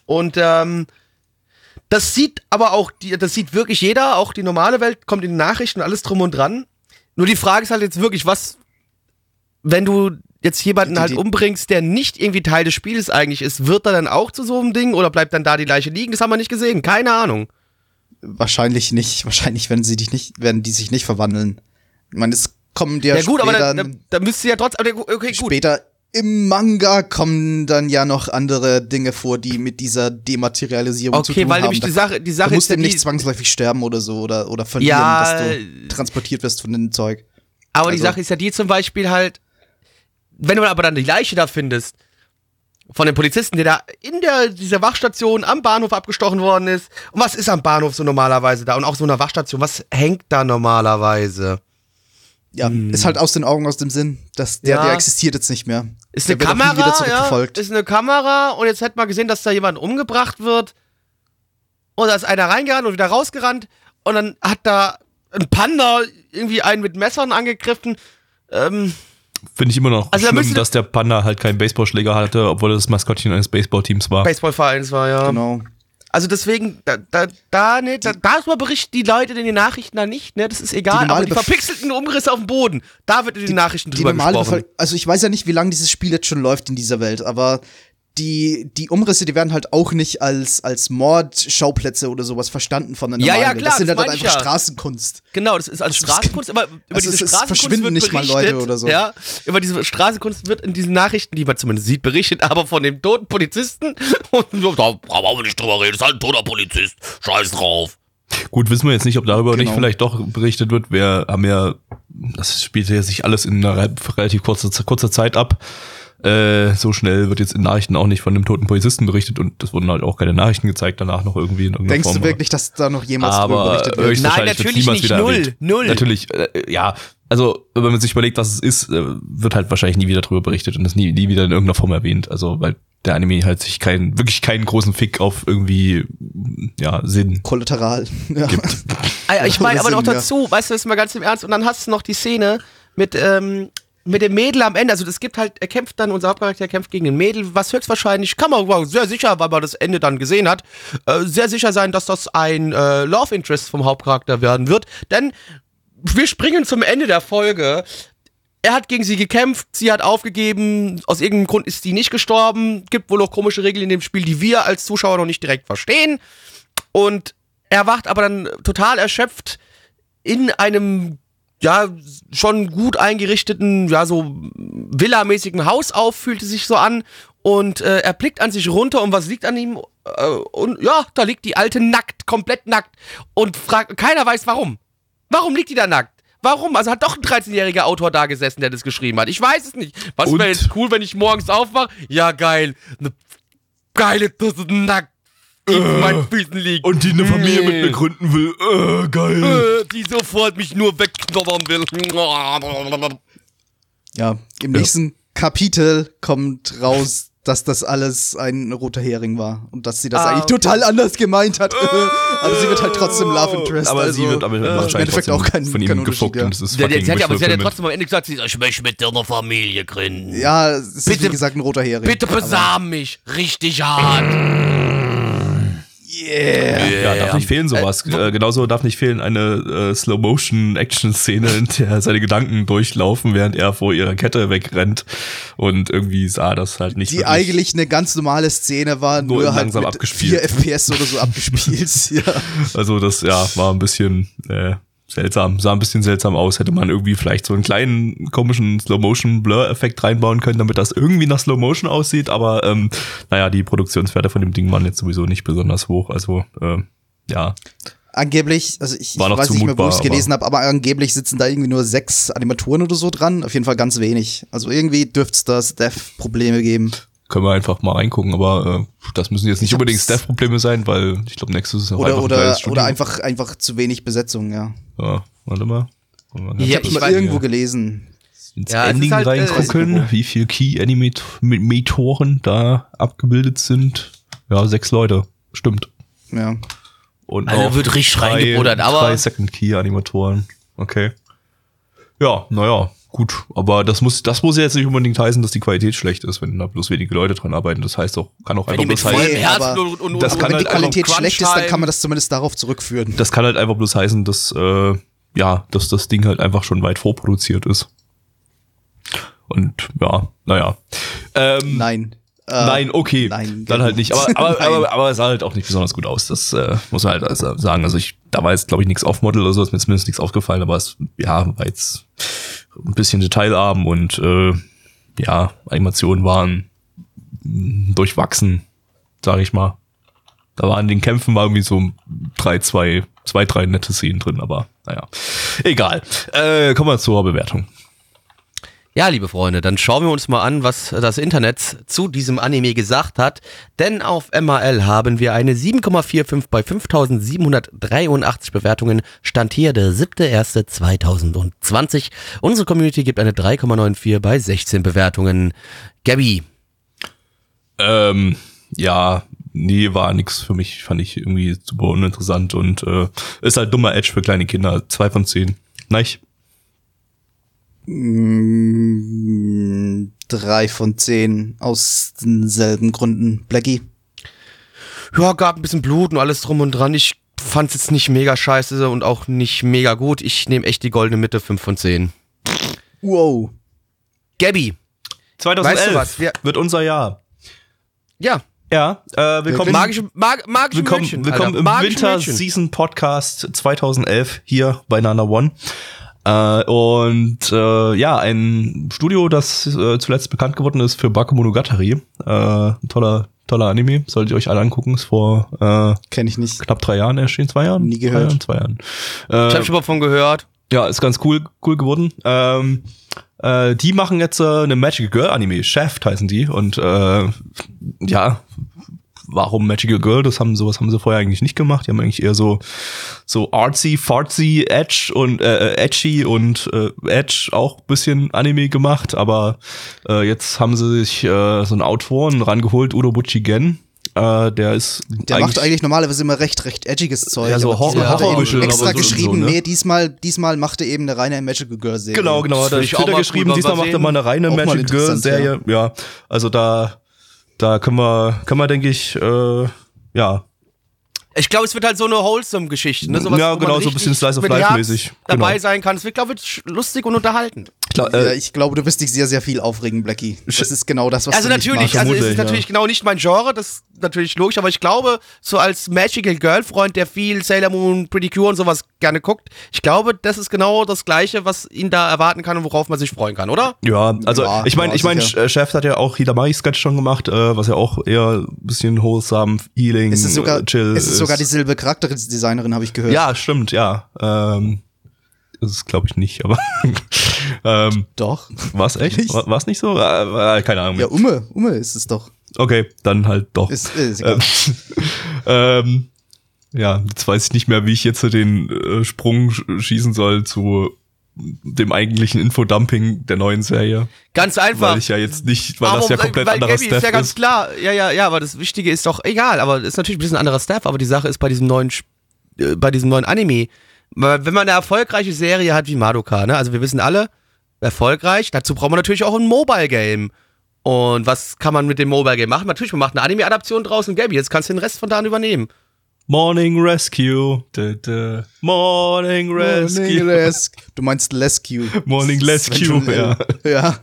Und ähm, das sieht aber auch, die, das sieht wirklich jeder, auch die normale Welt kommt in die Nachrichten, alles drum und dran. Nur die Frage ist halt jetzt wirklich, was, wenn du jetzt jemanden Die- halt die- umbringst, der nicht irgendwie Teil des Spiels eigentlich ist, wird er dann auch zu so einem Ding oder bleibt dann da die Leiche liegen? Das haben wir nicht gesehen, keine Ahnung. Wahrscheinlich nicht. Wahrscheinlich werden sie dich nicht, werden die sich nicht verwandeln. Ich meine, es kommen dir Ja, gut, aber später, da, da, da müsste ja trotzdem, aber okay, gut. später im Manga kommen dann ja noch andere Dinge vor, die mit dieser Dematerialisierung zu Okay, tun weil haben. nämlich Da- die Sache, die Sache du ist musst ja eben nicht die, zwangsläufig sterben oder so oder, oder verlieren, Ja, dass äh, du transportiert wirst von dem Zeug. aber die also- Sache ist ja die zum Beispiel halt, wenn du aber dann die Leiche da findest, von dem Polizisten, der da in der, dieser Wachstation am Bahnhof abgestochen worden ist. Und was ist am Bahnhof so normalerweise da? Und auch so einer Wachstation, was hängt da normalerweise? Ja, ist halt aus den Augen, aus dem Sinn. Das, der, Ja. der existiert jetzt nicht mehr. Ist Der eine Kamera, wieder ja, ist eine Kamera und jetzt hätte man gesehen, dass da jemand umgebracht wird und da ist einer reingerannt und wieder rausgerannt und dann hat da ein Panda irgendwie einen mit Messern angegriffen. Ähm, finde ich immer noch Also schlimm, dass der Panda halt keinen Baseballschläger hatte, obwohl er das Maskottchen eines Baseballteams war. Baseballvereins war ja. Genau. Also deswegen, da, da, da, ne, da, darüber berichten die Leute in den Nachrichten da nicht, ne, das ist egal, normale aber die verpixelten Umrisse auf dem Boden, da wird in den Nachrichten Die drüber normale gesprochen. Bevölker- also ich weiß ja nicht, wie lange dieses Spiel jetzt schon läuft in dieser Welt, aber die, die Umrisse, die werden halt auch nicht als, als Mordschauplätze oder sowas verstanden von der Ja, ja, klar, Das sind das halt einfach ja. Straßenkunst. Genau, das ist als Also Straßenkunst, aber über also diese Straßenkunst verschwinden wird nicht mal Leute oder so. Ja, über diese Straßenkunst wird in diesen Nachrichten, die man zumindest sieht, berichtet, aber von dem toten Polizisten und so, da brauchen wir nicht drüber reden, das ist halt ein toter Polizist, scheiß drauf. Gut, wissen wir jetzt nicht, ob darüber nicht Genau. vielleicht doch berichtet wird. Wir haben ja, das spielte ja sich alles in einer re- relativ kurzer, kurzer Zeit ab. Äh, so schnell wird jetzt in Nachrichten auch nicht von dem toten Polizisten berichtet und es wurden halt auch keine Nachrichten gezeigt danach noch irgendwie in irgendeiner Denkst Form. du wirklich, dass da noch jemals drüber berichtet wird? Nein, natürlich nicht. Null. erwähnt. Null. Natürlich, äh, ja. Also, wenn man sich überlegt, was es ist, äh, wird halt wahrscheinlich nie wieder drüber berichtet und es nie, nie wieder in irgendeiner Form erwähnt. Also, weil der Anime halt sich keinen, wirklich keinen großen Fick auf irgendwie, ja, Sinn Kollateral. Ja. Ah, Ich meine aber noch dazu, weißt du, das ist mal ganz im Ernst, und dann hast du noch die Szene mit, ähm, mit dem Mädel am Ende, also es gibt halt, er kämpft dann, unser Hauptcharakter kämpft gegen ein Mädel, was höchstwahrscheinlich, kann man sehr sicher, weil man das Ende dann gesehen hat, äh, sehr sicher sein, dass das ein äh, Love Interest vom Hauptcharakter werden wird. Denn wir springen zum Ende der Folge. Er hat gegen sie gekämpft, sie hat aufgegeben, aus irgendeinem Grund ist sie nicht gestorben. Gibt wohl auch komische Regeln in dem Spiel, die wir als Zuschauer noch nicht direkt verstehen. Und er wacht aber dann total erschöpft in einem ja, schon gut eingerichteten, ja, so villamäßigen Haus auf, fühlte sich so an. Und äh, er blickt an sich runter und was liegt an ihm? Äh, und ja, da liegt die alte nackt, komplett nackt. Und fragt, keiner weiß warum. Warum liegt die da nackt? Warum? Also hat doch ein 13-jähriger Autor da gesessen, der das geschrieben hat. Ich weiß es nicht. Was wäre jetzt cool, wenn ich morgens aufwache? Ja, geil. Eine geile Tusse nackt in meinen Füßen liegt. Und die eine Familie mit mir gründen will. Äh, geil. Äh, die sofort mich nur wegknobbern will. Ja, im nächsten Kapitel kommt raus, dass das alles ein roter Hering war und dass sie das Ah, eigentlich total anders gemeint hat. aber sie wird halt trotzdem Love Interest. Aber also, sie wird aber äh, im wahrscheinlich Endeffekt trotzdem auch kein, von ihm gefuckt ja. und es ist Der, fucking der, der, aber sie hat ja trotzdem am Ende gesagt, sie- ich möchte mit dir eine Familie gründen. Ja, es ist Bitte- wie gesagt ein roter Hering. Bitte besam mich. Richtig hart. Yeah. Ja, darf nicht fehlen sowas. Äh, genauso darf nicht fehlen eine äh, Slow-Motion-Action-Szene, in der seine Gedanken durchlaufen, während er vor ihrer Kette wegrennt. Und irgendwie sah das halt nicht Die eigentlich eine ganz normale Szene war, Nur nur, halt langsam mit abgespielt. 4 FPS oder so abgespielt. ja. Also das, ja, war ein bisschen äh, seltsam. Sah ein bisschen seltsam aus. Hätte man irgendwie vielleicht so einen kleinen komischen Slow-Motion-Blur-Effekt reinbauen können, damit das irgendwie nach Slow-Motion aussieht. Aber ähm, naja, die Produktionswerte von dem Ding waren jetzt sowieso nicht besonders hoch. Also äh, ja, Angeblich, also ich, ich War noch weiß nicht mehr, wo ich es gelesen habe, aber angeblich sitzen da irgendwie nur sechs Animatoren oder so dran. Auf jeden Fall ganz wenig. Also irgendwie dürfte es da Dev-Probleme geben. Können wir einfach mal reingucken. Aber äh, das müssen jetzt nicht Ich unbedingt Staff-Probleme sein, weil ich glaube, Nexus ist auch Oder, einfach ein oder, Studio. oder einfach, einfach zu wenig Besetzung, ja. Ja, warte mal. Ja, Ich habe mal irgendwo gelesen. ins Ja, Ending halt, äh, reingucken, wie viel Key-Animatoren da abgebildet sind. Ja, sechs Leute. Stimmt. Ja. Und Also auch wird richtig drei, reingebuddert, aber- drei Second-Key-Animatoren. Okay. Ja, naja, gut. Aber das muss, das muss ja jetzt nicht unbedingt heißen, dass die Qualität schlecht ist, wenn da bloß wenige Leute dran arbeiten. Das heißt auch, kann auch Wenn einfach die bloß heißen, Herzen aber und, und, das und kann Wenn die halt einfach Qualität schlecht ist, dann kann man das zumindest darauf zurückführen. das kann halt einfach bloß heißen, dass, äh, ja, dass das Ding halt einfach schon weit vorproduziert ist. Und ja, naja. Ähm, Nein. Äh, Nein, okay. nein, dann genau. halt nicht. Aber, aber, aber, aber es sah halt auch nicht besonders gut aus. Das äh, muss man halt also sagen. Also ich, da war jetzt, glaube ich, nichts Off-Model oder so, ist mir zumindest nichts aufgefallen, aber es ja, war jetzt ein bisschen detailarm und äh, ja, Animationen waren durchwachsen, sage ich mal. Da waren in den Kämpfen war irgendwie so drei, zwei, zwei, drei nette Szenen drin, aber naja. Egal. Äh, kommen wir zur Bewertung. Ja, liebe Freunde, dann schauen wir uns mal an, was das Internet zu diesem Anime gesagt hat. Denn auf MAL haben wir eine 7,45 bei 5783 Bewertungen. Stand hier der 7.1.2020. Unsere Community gibt eine 3,94 bei 16 Bewertungen. Gabby, Ähm, ja, nee, war nix für mich, fand ich irgendwie super uninteressant und äh, ist halt dummer Edge für kleine Kinder. Zwei von zehn. Nein, Mm, Drei von zehn aus denselben Gründen. Blackie. ja, gab ein bisschen Blut und alles drum und dran. Ich fand's jetzt nicht mega scheiße und auch nicht mega gut. Ich nehme echt die goldene Mitte, 5 von 10. Wow. Gabby, 2011 Weißt du was, wir- wird unser Jahr. ja, Ja, äh, willkommen, magische, mag, magische willkommen, Mädchen, willkommen im Magische Winter Mädchen. Season Podcast 2011 hier bei Nana One. Äh, und äh, ja, ein Studio, das äh, zuletzt bekannt geworden ist für Bakemonogatari. Äh, ein toller, toller Anime. Solltet ihr euch alle angucken. Ist vor äh, Kenn ich nicht. knapp drei Jahren erschienen. Zwei Jahren? Nie gehört. Jahren, zwei Jahren. Ich Äh, habe schon mal von gehört. ja, ist ganz cool, cool geworden. Ähm, äh, die machen jetzt äh, eine Magical Girl Anime, Shaft heißen die und äh, ja, warum Magical Girl? Das haben sowas haben sie vorher eigentlich nicht gemacht. Die haben eigentlich eher so so artsy, fartsy, edge und äh, äh, edgy und äh, edge auch bisschen Anime gemacht, aber äh, jetzt haben sie sich äh, so einen Autoren rangeholt, Udo Buchigen. Äh, der ist Der macht eigentlich normalerweise immer recht, recht edgiges Zeug. Ja, so Horror- er eben Horror-Visual extra so- geschrieben, so, ne? nee, diesmal, diesmal macht er eben eine reine Magical Girl Serie. Genau, genau, hat er Finde ich auch Twitter mal geschrieben, diesmal macht er sehen. mal eine reine Auch mal Magic Girl Serie. Ja. also da, da können wir, können wir, denke ich, äh, ja, Ich glaube, es wird halt so eine wholesome-Geschichte. Ne? Sowas, Ja, genau, so ein bisschen Slice of Life mäßig. dabei Genau. sein kann. Es wird, glaube ich, lustig und unterhaltend. Ja, äh, ich glaube, du wirst dich sehr, sehr viel aufregen, Blackie. Das ist genau das, was also du natürlich, magst. also es ist natürlich ja. genau nicht mein Genre, das ist natürlich logisch, aber ich glaube, so als Magical Girl Freund, der viel Sailor Moon, Pretty Cure und sowas gerne guckt, ich glaube, das ist genau das Gleiche, was ihn da erwarten kann und worauf man sich freuen kann, oder? ja, also Ja, ich meine, ja, ich meine, sicher. Chef hat ja auch Hidamari Sketch schon gemacht, äh, was ja auch eher ein bisschen wholesome, healing, Es ist sogar, äh, chill es ist sogar dieselbe Charakterdesignerin, habe ich gehört. Ja, stimmt, ja. Ähm, das ist glaube ich nicht, aber ähm, Doch. war's echt? War, war's nicht so? Äh, äh, keine Ahnung. Ja, Umme, Umme ist es doch. Okay, dann halt doch. Ist, äh, ist egal. ähm, ja, jetzt weiß ich nicht mehr, wie ich jetzt den äh, Sprung sch schießen soll zu dem eigentlichen Infodumping der neuen Serie. Ganz einfach. Weil ich ja jetzt nicht, weil Aber das ja komplett weil anderer Gabi ist ja Staff ganz ist. klar. Ja, ja, ja, aber das Wichtige ist doch egal, aber es ist natürlich ein bisschen anderer Staff, aber die Sache ist bei diesem neuen äh, bei diesem neuen Anime, weil wenn man eine erfolgreiche Serie hat wie Madoka, ne, also wir wissen alle, erfolgreich, dazu braucht man natürlich auch ein Mobile Game. Und was kann man mit dem Mobile Game machen? Natürlich, man macht eine Anime-Adaption draußen, Gabi, jetzt kannst du den Rest von da an übernehmen. Morning Rescue. Da, da. Morning Rescue. Morning Res- Du meinst Lescue. Morning Rescue, ja. Ja.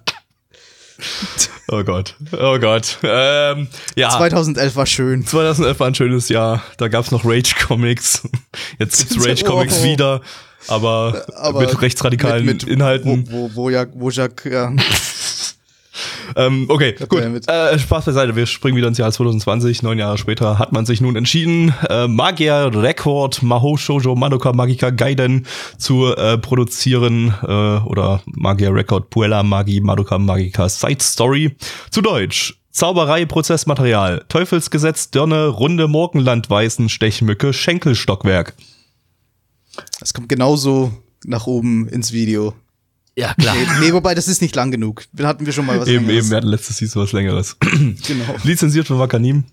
Oh Gott. Oh Gott. Ähm, ja. 2011 war schön. 2011 war ein schönes Jahr. Da gab's noch Rage Comics. Jetzt gibt's Rage Comics Oh. wieder, aber, Aber mit rechtsradikalen mit, mit, Inhalten. Wo, wo, wo, ja, wo Jack, ja. Ähm, okay, gut. Äh, Spaß beiseite. Wir springen wieder ins Jahr 2020. Neun Jahre später hat man sich nun entschieden, äh, Magier Record Mahou Shoujo Madoka Magica Gaiden zu äh, produzieren äh, oder Magier Record Puella Magi Madoka Magica Side Story zu Deutsch. Zauberei, Prozessmaterial, Teufelsgesetz, Dirne, Runde, Morgenlandweißen, Stechmücke, Schenkelstockwerk. Das kommt genauso nach oben ins Video. Ja, klar. Nee, nee, wobei, das ist nicht lang genug. Da hatten wir schon mal was Eben, Längeres. eben, wir hatten letztes Season was längeres. Genau. Lizenziert von Wakanim.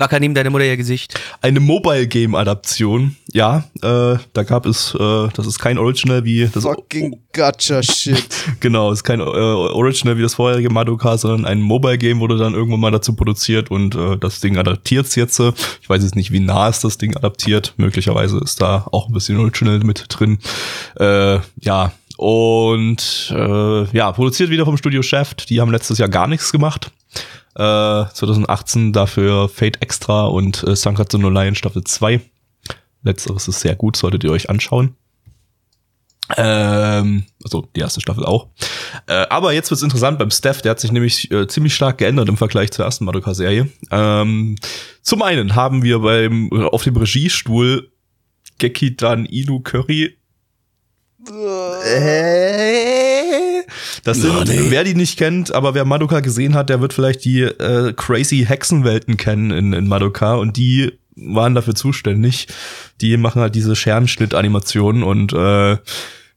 Wakanim, deine Mutter ihr Gesicht. Eine Mobile Game Adaption. Ja, äh, da gab es, äh, das ist kein Original wie das Fucking gotcha shit. genau, ist kein äh, Original wie das vorherige Madoka, sondern ein Mobile Game wurde dann irgendwann mal dazu produziert und äh, das Ding adaptiert's jetzt. Ich weiß jetzt nicht, wie nah es das Ding adaptiert. Möglicherweise ist da auch ein bisschen Original mit drin. Äh, ja. Und äh, ja, produziert wieder vom Studio Shaft. Die haben letztes Jahr gar nichts gemacht. Äh, 2018 dafür Fate Extra und äh, Sankatsu no Lion Staffel 2. Letzteres ist sehr gut, solltet ihr euch anschauen. Ähm, also die erste Staffel auch. Äh, aber jetzt wird's interessant beim Steph, der hat sich nämlich äh, ziemlich stark geändert im Vergleich zur ersten Madoka-Serie. Ähm, zum einen haben wir beim äh, auf dem Regiestuhl Gekidan Ilu Curry. Äh, Das sind, wer die nicht kennt, aber wer Madoka gesehen hat, der wird vielleicht die äh, crazy Hexenwelten kennen in, in Madoka und die waren dafür zuständig. Die machen halt diese Scherenschnitt-Animationen und äh,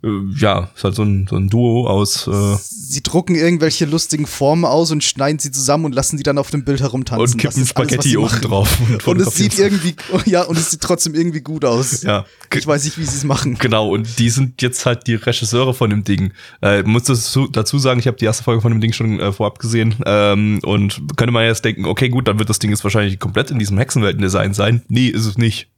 ja, ist halt so ein, so ein Duo aus äh, Sie drucken irgendwelche lustigen Formen aus und schneiden sie zusammen und lassen die dann auf dem Bild herumtanzen. und kippen alles, Spaghetti sie oben drauf. Und es sieht irgendwie, ja, und es sieht trotzdem irgendwie gut aus. Ja. Ich weiß nicht, wie sie es machen. Genau, und die sind jetzt halt die Regisseure von dem Ding. Äh, muss dazu, dazu sagen, ich habe die erste Folge von dem Ding schon äh, vorab gesehen ähm, und könnte man jetzt denken, okay, gut, dann wird das Ding jetzt wahrscheinlich komplett in diesem Hexenwelten-Design sein. Nee, ist es nicht.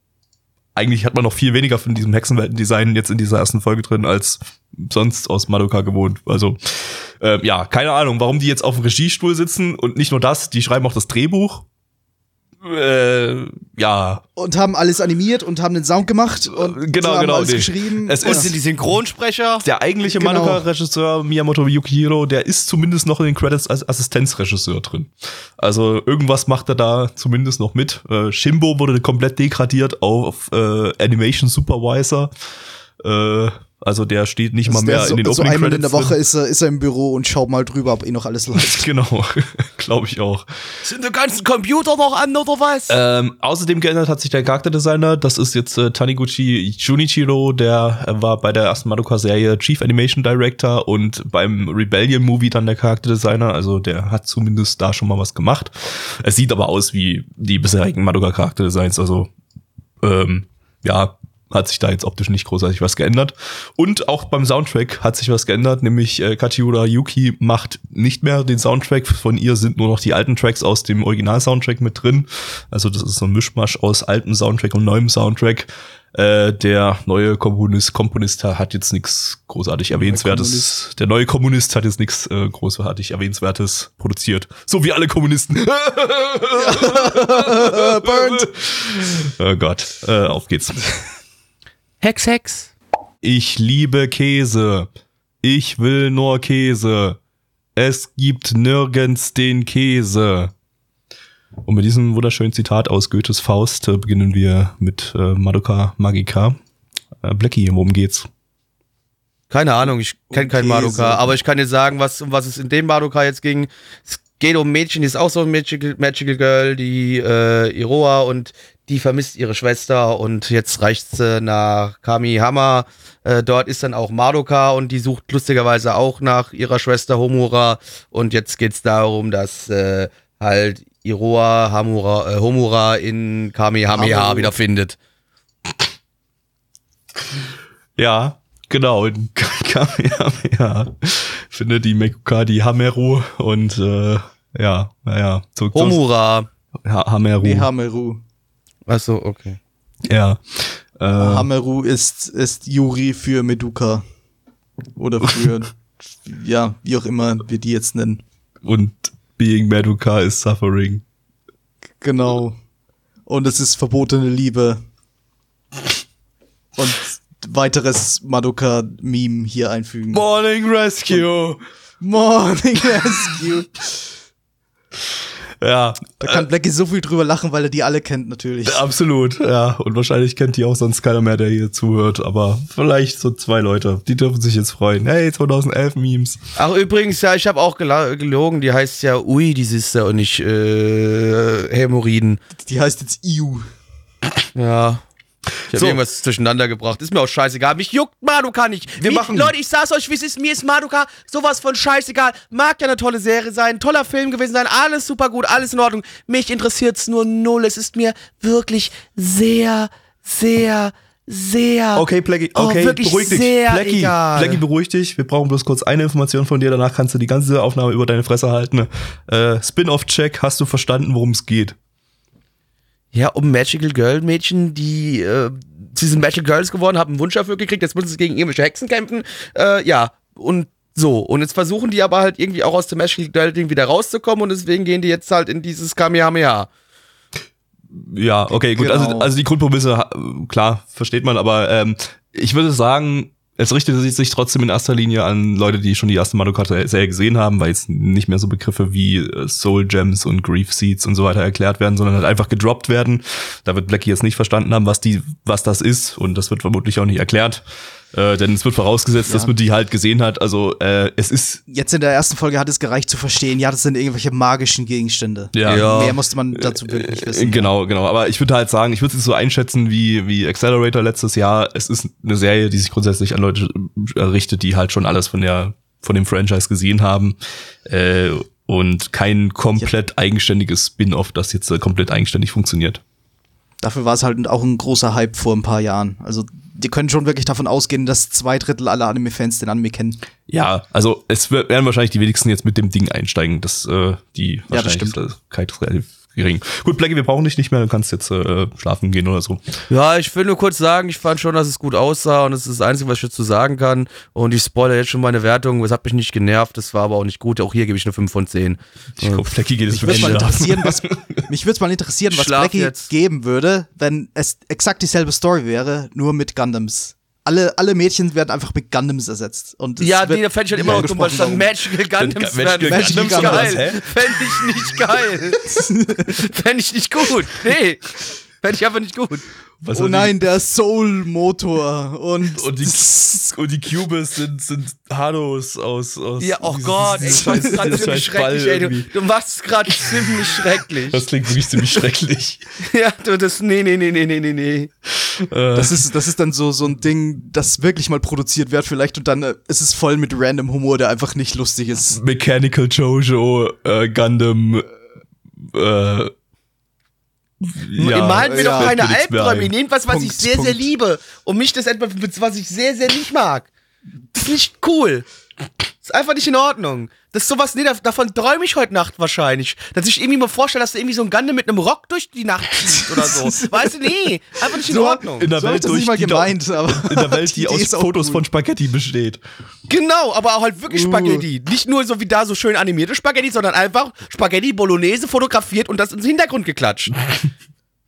Eigentlich hat man noch viel weniger von diesem Hexenwelten-Design jetzt in dieser ersten Folge drin, als sonst aus Madoka gewohnt. Also, äh, ja, keine Ahnung, warum die jetzt auf dem Regiestuhl sitzen und nicht nur das, die schreiben auch das Drehbuch. Äh, ja, Und haben alles animiert und haben den Sound gemacht und Genau, haben genau, alles nee. geschrieben. Es Und ist- sind die Synchronsprecher? Der eigentliche Genau. Madoka-Regisseur Miyamoto Yukihiro, der ist zumindest noch in den Credits als Assistenzregisseur drin. Also irgendwas macht er da zumindest noch mit. Äh, Shimbo wurde komplett degradiert auf äh, Animation Supervisor. Äh, Also der steht nicht mal Also mehr der so, in den so Opening einmal in der Woche ist er, ist er im Büro und schaut mal drüber, ob eh noch alles läuft. Genau, glaube ich auch. Sind die ganzen Computer noch an oder was? Ähm, außerdem geändert hat sich der Charakterdesigner. Das ist jetzt äh, Taniguchi Junichiro, der äh, war bei der ersten Madoka-Serie Chief Animation Director und beim Rebellion-Movie dann der Charakterdesigner. Also der hat zumindest da schon mal was gemacht. Es sieht aber aus wie die bisherigen Madoka-Charakterdesigns. Also ähm, ja, hat sich da jetzt optisch nicht großartig was geändert. Und auch beim Soundtrack hat sich was geändert, nämlich äh, Kachiura Yuki macht nicht mehr den Soundtrack. Von ihr sind nur noch die alten Tracks aus dem Original-Soundtrack mit drin. Also das ist so ein Mischmasch aus altem Soundtrack und neuem Soundtrack. Äh, der neue Komponist, Komponist hat jetzt nichts großartig Erwähnenswertes. Kommunist. Der neue Kommunist hat jetzt nichts äh, großartig Erwähnenswertes produziert. So wie alle Kommunisten. Burnt. oh Gott, äh, auf geht's. Hex, Hex. Ich liebe Käse. Ich will nur Käse. Es gibt nirgends den Käse. Und mit diesem wunderschönen Zitat aus Goethes Faust äh, beginnen wir mit äh, Madoka Magica. Äh, Blackie, worum geht's? Keine Ahnung, ich kenne Um keinen. Madoka, aber ich kann dir sagen, was, um was es in dem Madoka jetzt ging. Es geht um ein Mädchen, die ist auch so ein Magical, Magical Girl, die äh, Iroha und die vermisst ihre Schwester und jetzt reicht sie nach Kamihama. Äh, dort ist dann auch Madoka und die sucht lustigerweise auch nach ihrer Schwester Homura und jetzt geht's darum, dass äh, halt Iroha Hamura, äh, Homura in Kamehameha Haru. wieder findet. Ja, genau. in Kamehameha findet die Mekuka die Hameru und äh, ja, naja. So, Homura. ha Hameru. Nee, Hameru. Achso, okay. ja. Äh, Hameru ist, ist Yuri für Meduka. Oder für, ja, wie auch immer wir die jetzt nennen. und Being Madoka is suffering. Genau. Und es ist verbotene Liebe. Und weiteres Madoka-Meme hier einfügen. Morning Rescue. Morning Rescue. Ja, Da kann Blackie so viel drüber lachen, weil er die alle kennt natürlich. absolut. Ja, und wahrscheinlich kennt die auch sonst keiner mehr, der hier zuhört. Aber vielleicht so zwei Leute. Die dürfen sich jetzt freuen. Hey, 2011 Memes. Ach, übrigens, ja, ich habe auch gela- gelogen. Die heißt ja Ui, die Sister und nicht äh, Hämorrhoiden. Die heißt jetzt Iu. Ja. Ich habe So. irgendwas durcheinander gebracht. Ist mir auch scheißegal. Mich juckt Madoka nicht. Wir Wie, machen- Leute, ich sag's euch, wie es ist. Mir ist Madoka sowas von scheißegal. Mag ja eine tolle Serie sein, toller Film gewesen sein, alles super gut, alles in Ordnung. Mich interessiert's nur null. Es ist mir wirklich sehr, sehr, sehr. Okay, Blackie, Oh, okay, wirklich beruhig dich. egal. Blackie, beruhig dich. Wir brauchen bloß kurz eine Information von dir. Danach kannst du die ganze Aufnahme über deine Fresse halten. Äh, Spin-off-Check, hast du verstanden, worum es geht? Ja, um Magical Girl Mädchen, die, äh, sie sind Magical Girls geworden, haben einen Wunsch dafür gekriegt, jetzt müssen sie gegen irgendwelche Hexen kämpfen. Äh, ja, und so. Und jetzt versuchen die aber halt irgendwie auch aus dem Magical Girl Ding wieder rauszukommen und deswegen gehen die jetzt halt in dieses Kamehameha. Ja, okay, gut. Genau. Also, also die Grundprämisse, klar, versteht man, aber ähm, ich würde sagen, es richtet sich trotzdem in erster Linie an Leute, die schon die erste Madoka-Serie gesehen haben, weil jetzt nicht mehr so Begriffe wie äh, Soul Gems und Grief Seeds und so weiter erklärt werden, sondern halt einfach gedroppt werden. Da wird Blackie jetzt nicht verstanden haben, was die, was das ist und das wird vermutlich auch nicht erklärt. Äh, denn es wird vorausgesetzt, dass man die halt gesehen hat. Also äh, es ist Jetzt in der ersten Folge hat es gereicht zu verstehen, ja, das sind irgendwelche magischen Gegenstände. Ja. Ja. Mehr musste man dazu wirklich Äh, wissen. Genau, genau. Aber ich würde halt sagen, ich würde es so einschätzen wie, wie Accelerator letztes Jahr. Es ist eine Serie, die sich grundsätzlich an Leute äh, richtet, die halt schon alles von der, von dem Franchise gesehen haben. Äh, und kein komplett eigenständiges Spin-off, das jetzt äh, komplett eigenständig funktioniert. Dafür war es halt auch ein großer Hype vor ein paar Jahren. Also, die können schon wirklich davon ausgehen, dass zwei Drittel aller Anime-Fans den Anime kennen. Ja, also es werden wahrscheinlich die wenigsten jetzt mit dem Ding einsteigen. Das, äh, die das Wahrscheinlichkeit ist relativ gering. Gut, Blackie, wir brauchen dich nicht mehr, du kannst jetzt äh, schlafen gehen oder so. Ja, ich will nur kurz sagen, ich fand schon, dass es gut aussah und das ist das Einzige, was ich dazu sagen kann. Und ich spoilere jetzt schon meine Wertung. Es hat mich nicht genervt, das war aber auch nicht gut. Auch hier gebe ich eine 5 von 10. Ich glaube, Blackie geht es Mich würde mal Ende. interessieren, was, mich würde mal interessieren, was Schlaf Blackie jetzt. geben würde, wenn es exakt dieselbe Story wäre, nur mit Gundams. Alle, alle Mädchen werden einfach mit Gundams ersetzt. Und Ja, da fände ich halt immer noch weil es dann Magical Gundams Magical werden. Gundams, Gundams hä? geil. Fände ich nicht geil. Fände ich nicht gut. Nee. Fände ich einfach nicht gut. Was oh nein, der Soul-Motor. Und, Die, und die, und die Cubes sind, sind Hanos aus, aus. Ja, oh Gott, ey, ist scheiß- gerade ziemlich schrecklich, ey. Du, du machst es gerade ziemlich schrecklich. Das klingt wirklich ziemlich schrecklich. ja, du, das, nee, nee, nee, nee, nee, nee, nee. Das ist, das ist dann so, so ein Ding, das wirklich mal produziert wird vielleicht und dann äh, ist es voll mit random Humor, der einfach nicht lustig ist. Mechanical Jojo, äh, Gundam, äh, Ihr malt mir ja. doch keine Albträume. Ihr nehmt was, was ich Punkt, sehr, sehr Punkt. liebe. Und mich das etwas, was ich sehr, sehr nicht mag. Das ist nicht cool. Das ist einfach nicht in Ordnung. Das ist sowas, nee, da- davon träume ich heute Nacht wahrscheinlich. Dass ich irgendwie mal vorstelle, dass du irgendwie so ein Gundam mit einem Rock durch die Nacht zieht oder so. weißt du, nee, einfach nicht in So- Ordnung. in der So Welt durch nicht mal die gemeint, aber in der Welt, die, Idee aus Fotos gut. von Spaghetti besteht. Genau, aber auch halt wirklich Uh. Spaghetti. Nicht nur so wie da so schön animierte Spaghetti, sondern einfach Spaghetti Bolognese fotografiert und das ins Hintergrund geklatscht.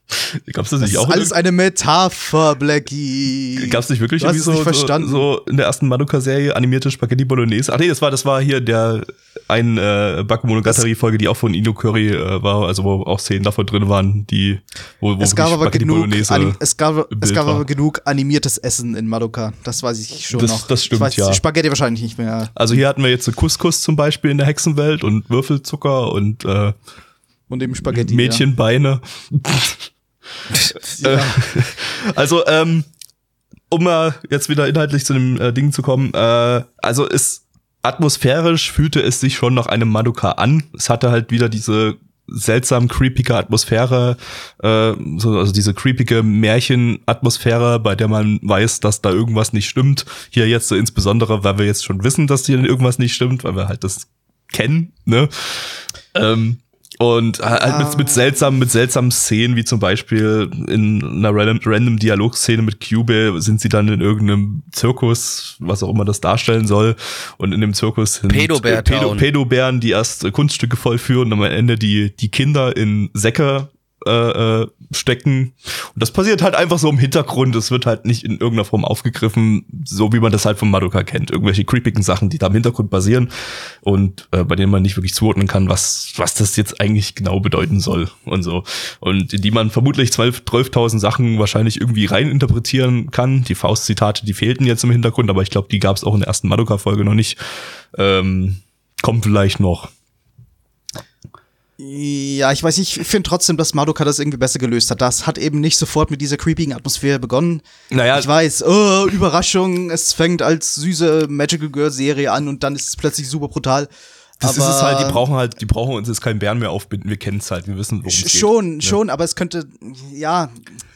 Gab's das Das nicht ist auch? alles eine Metapher, Blackie. Gab's nicht wirklich Du irgendwie es so, nicht verstanden. so, so in der ersten Madoka-Serie animierte Spaghetti Bolognese? Ach nee, das war, das war hier der ein äh, Bakemonogatari-Folge, die auch von Ino Curry äh, war, also wo auch Szenen davon drin waren, die wo, wo es gab aber Spaghetti genug, es gab, es gab aber genug animiertes Essen in Madoka. Das weiß ich schon Das- noch. das stimmt, ich weiß, ja. Spaghetti wahrscheinlich nicht mehr. Also hier hatten wir jetzt Couscous zum Beispiel in der Hexenwelt und Würfelzucker und äh, Und eben Spaghetti. Mädchenbeine. Ja. Ja. Also, ähm, um mal jetzt wieder inhaltlich zu dem äh, Ding zu kommen, äh, also es atmosphärisch fühlte es sich schon nach einem Madoka an. Es hatte halt wieder diese seltsam creepige Atmosphäre, äh, so, also diese creepige Märchenatmosphäre, bei der man weiß, dass da irgendwas nicht stimmt. Hier jetzt so insbesondere, weil wir jetzt schon wissen, dass hier irgendwas nicht stimmt, weil wir halt das kennen, ne? Ähm, und halt mit, mit seltsamen, mit seltsamen Szenen, wie zum Beispiel in einer random, random Dialogszene mit Cube sind sie dann in irgendeinem Zirkus, was auch immer das darstellen soll. Und in dem Zirkus sind Pedobär äh, Pedo. Pedobären, die erst Kunststücke vollführen und am Ende die, die Kinder in Säcke äh, äh, stecken. Und das passiert halt einfach so im Hintergrund. Es wird halt nicht in irgendeiner Form aufgegriffen, so wie man das halt von Madoka kennt. Irgendwelche creepigen Sachen, die da im Hintergrund basieren und äh, bei denen man nicht wirklich zuordnen kann, was, was das jetzt eigentlich genau bedeuten soll und so. Und in die man vermutlich 12 12.000 Sachen wahrscheinlich irgendwie reininterpretieren kann. Die Faust-Zitate, die fehlten jetzt im Hintergrund, aber ich glaube, die gab es auch in der ersten Madoka-Folge noch nicht. Ähm, kommt vielleicht noch. Ja, ich weiß nicht, ich finde trotzdem, dass Madoka das irgendwie besser gelöst hat. Das hat eben nicht sofort mit dieser creepigen Atmosphäre begonnen. Naja, Ich weiß, oh, Überraschung, es fängt als süße Magical Girl Serie an und dann ist es plötzlich super brutal. Das aber ist es halt, die brauchen halt, die brauchen uns jetzt keinen Bären mehr aufbinden, wir kennen es halt, wir wissen, worum es geht. Schon, Ja. schon, aber es könnte, ja.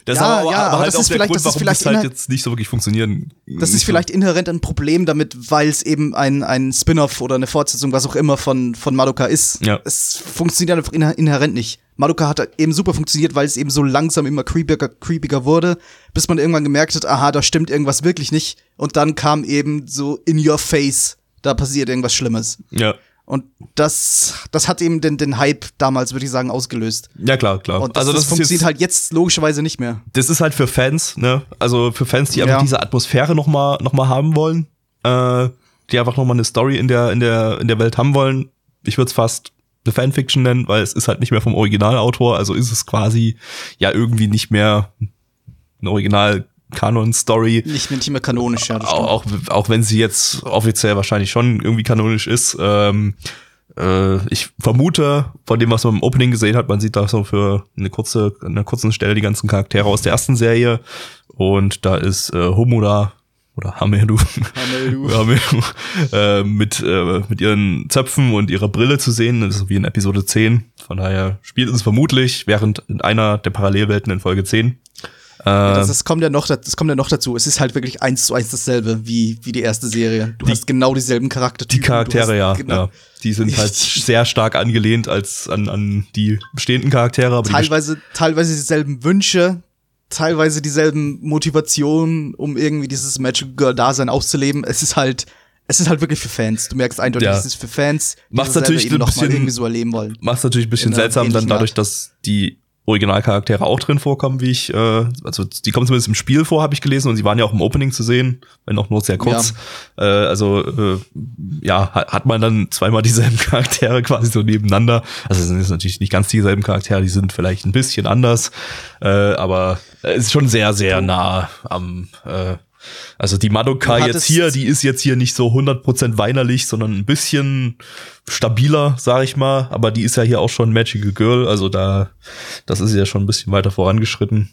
Das ist ja, aber, ja, aber, aber halt das ist vielleicht, Grund, das ist vielleicht das halt jetzt nicht so wirklich funktionieren. Das ist vielleicht inhärent ein Problem damit, weil es eben ein, ein Spin-off oder eine Fortsetzung, was auch immer von, von Madoka ist. Ja. Es funktioniert einfach inhä- inhärent nicht. Madoka hat eben super funktioniert, weil es eben so langsam immer creepiger, creepiger wurde, bis man irgendwann gemerkt hat, aha, da stimmt irgendwas wirklich nicht. Und dann kam eben so in your face, da passiert irgendwas Schlimmes. Ja. Und das, das hat eben den, den Hype damals, würde ich sagen, ausgelöst. Ja, klar, klar. Und das, also das, das, funktioniert jetzt, halt jetzt logischerweise nicht mehr. das ist halt für Fans, ne? Also für Fans, die einfach Ja. diese Atmosphäre noch mal, noch mal haben wollen, äh, die einfach noch mal eine Story in der, in der, in der Welt haben wollen. Ich würde es fast eine Fanfiction nennen, weil es ist halt nicht mehr vom Originalautor, also ist es quasi ja irgendwie nicht mehr eine Original-Kanon-Story. Nicht, nicht mehr kanonisch, ja. auch, auch, auch wenn sie jetzt offiziell wahrscheinlich schon irgendwie kanonisch ist. Ähm, äh, ich vermute, von dem, was man im Opening gesehen hat, man sieht da so für eine kurze, an einer kurzen Stelle die ganzen Charaktere aus der ersten Serie. Und da ist äh, Homura oder Hameru, Hameru. Hameru äh, mit, äh, mit ihren Zöpfen und ihrer Brille zu sehen. Das ist wie in Episode 10. Von daher spielt es vermutlich während in einer der Parallelwelten in Folge 10. Ja, Äh, das, das, kommt ja noch, das kommt ja noch dazu. Es ist halt wirklich eins zu eins dasselbe wie, wie die erste Serie. Du Die- hast genau dieselben Charaktertypen. Die Charaktere, ja, genau, ja. Die sind halt sehr stark angelehnt als an, an die bestehenden Charaktere. Aber die Teilweise, teilweise dieselben Wünsche, teilweise dieselben Motivationen, um irgendwie dieses Magical Girl-Dasein auszuleben. Es ist halt, es ist halt wirklich für Fans. Du merkst eindeutig, Ja. es ist für Fans, die Macht's das natürlich eben ein noch bisschen- irgendwie so erleben wollen. macht natürlich ein bisschen seltsam dann dadurch, Art. dass die Originalcharaktere auch drin vorkommen, wie ich, äh, also die kommen zumindest im Spiel vor, habe ich gelesen, und sie waren ja auch im Opening zu sehen, wenn auch nur sehr kurz. Äh, also äh, ja, hat man dann zweimal dieselben Charaktere quasi so nebeneinander. Also es sind jetzt natürlich nicht ganz dieselben Charaktere, die sind vielleicht ein bisschen anders, äh, aber es ist schon sehr, sehr nah am äh, also die Madoka jetzt hier, die ist jetzt hier nicht so 100% weinerlich, sondern ein bisschen stabiler, sag ich mal. Aber die ist ja hier auch schon Magical Girl, also da, das ist ja schon ein bisschen weiter vorangeschritten.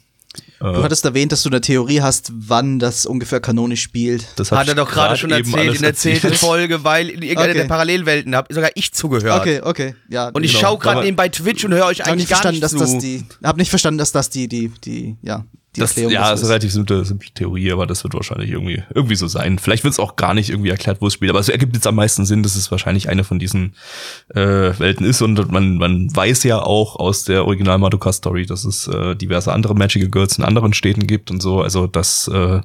Du äh, hattest erwähnt, dass du eine Theorie hast, wann das ungefähr kanonisch spielt. Das hat er doch gerade schon erzählt in der zehnten Folge, weil in irgendeiner okay. der Parallelwelten habe sogar ich zugehört. Okay, okay, ja. Und ich genau. schaue gerade bei Twitch und höre euch eigentlich gar nicht dass zu. Das die, hab nicht verstanden, dass das die, die, die, ja, die das, Erklärung ja, das ist eine relativ simple, simple Theorie, aber das wird wahrscheinlich irgendwie, irgendwie so sein. Vielleicht wird es auch gar nicht irgendwie erklärt, wo es spielt, aber es ergibt jetzt am meisten Sinn, dass es wahrscheinlich eine von diesen äh, Welten ist und man, man weiß ja auch aus der Original Madoka Story, dass es äh, diverse andere Magical Girls in anderen Städten gibt und so, also das äh,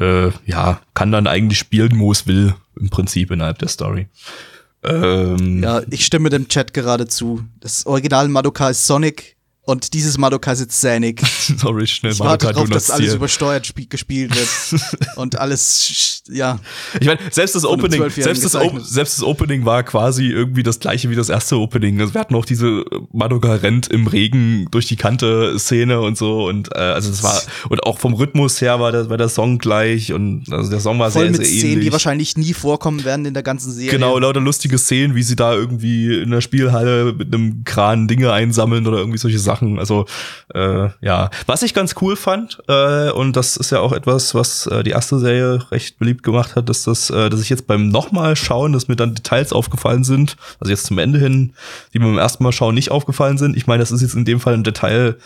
äh, ja, kann dann eigentlich spielen, wo es will, im Prinzip innerhalb der Story. Ähm, ja, ich stimme dem Chat gerade zu. Das Original Madoka ist Sonic, und dieses Madoka ist jetzt Sonic. Original ich warte darauf, dass alles übersteuert gespielt wird. und alles, ja. Ich meine, selbst das Opening, selbst das, selbst das Opening war quasi irgendwie das gleiche wie das erste Opening. Also wir hatten auch diese Madoka rennt im Regen durch die Kante Szene und so. Und äh, also das war, und auch vom Rhythmus her war der, war der Song gleich. Und also der Song war Voll sehr, mit sehr Szenen, ähnlich. die wahrscheinlich nie vorkommen werden in der ganzen Serie. Genau, lauter lustige Szenen, wie sie da irgendwie in der Spielhalle mit einem Kran Dinge einsammeln oder irgendwie solche Sachen. Sachen. Also äh, ja, was ich ganz cool fand äh, und das ist ja auch etwas, was äh, die erste Serie recht beliebt gemacht hat, dass das, äh, dass ich jetzt beim nochmal schauen, dass mir dann Details aufgefallen sind, also jetzt zum Ende hin, die mir beim ersten Mal schauen nicht aufgefallen sind. Ich meine, das ist jetzt in dem Fall ein Detail,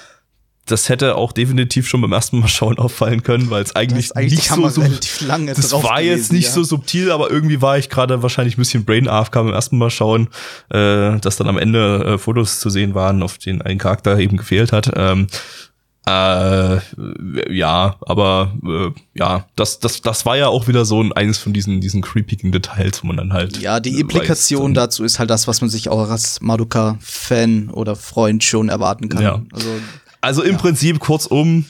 das hätte auch definitiv schon beim ersten Mal schauen auffallen können, weil es eigentlich, eigentlich nicht so, so das war gewesen, jetzt nicht ja. so subtil, aber irgendwie war ich gerade wahrscheinlich ein bisschen Brain AFK beim ersten Mal schauen, äh, dass dann am Ende äh, Fotos zu sehen waren, auf denen ein Charakter eben gefehlt hat. Ähm, äh, ja, aber äh, ja, das, das, das war ja auch wieder so ein, eines von diesen, diesen creepigen Details, wo man dann halt. Ja, die Implikation weiß, dazu ist halt das, was man sich auch als Madoka-Fan oder Freund schon erwarten kann. Ja. Also also im ja. Prinzip kurzum,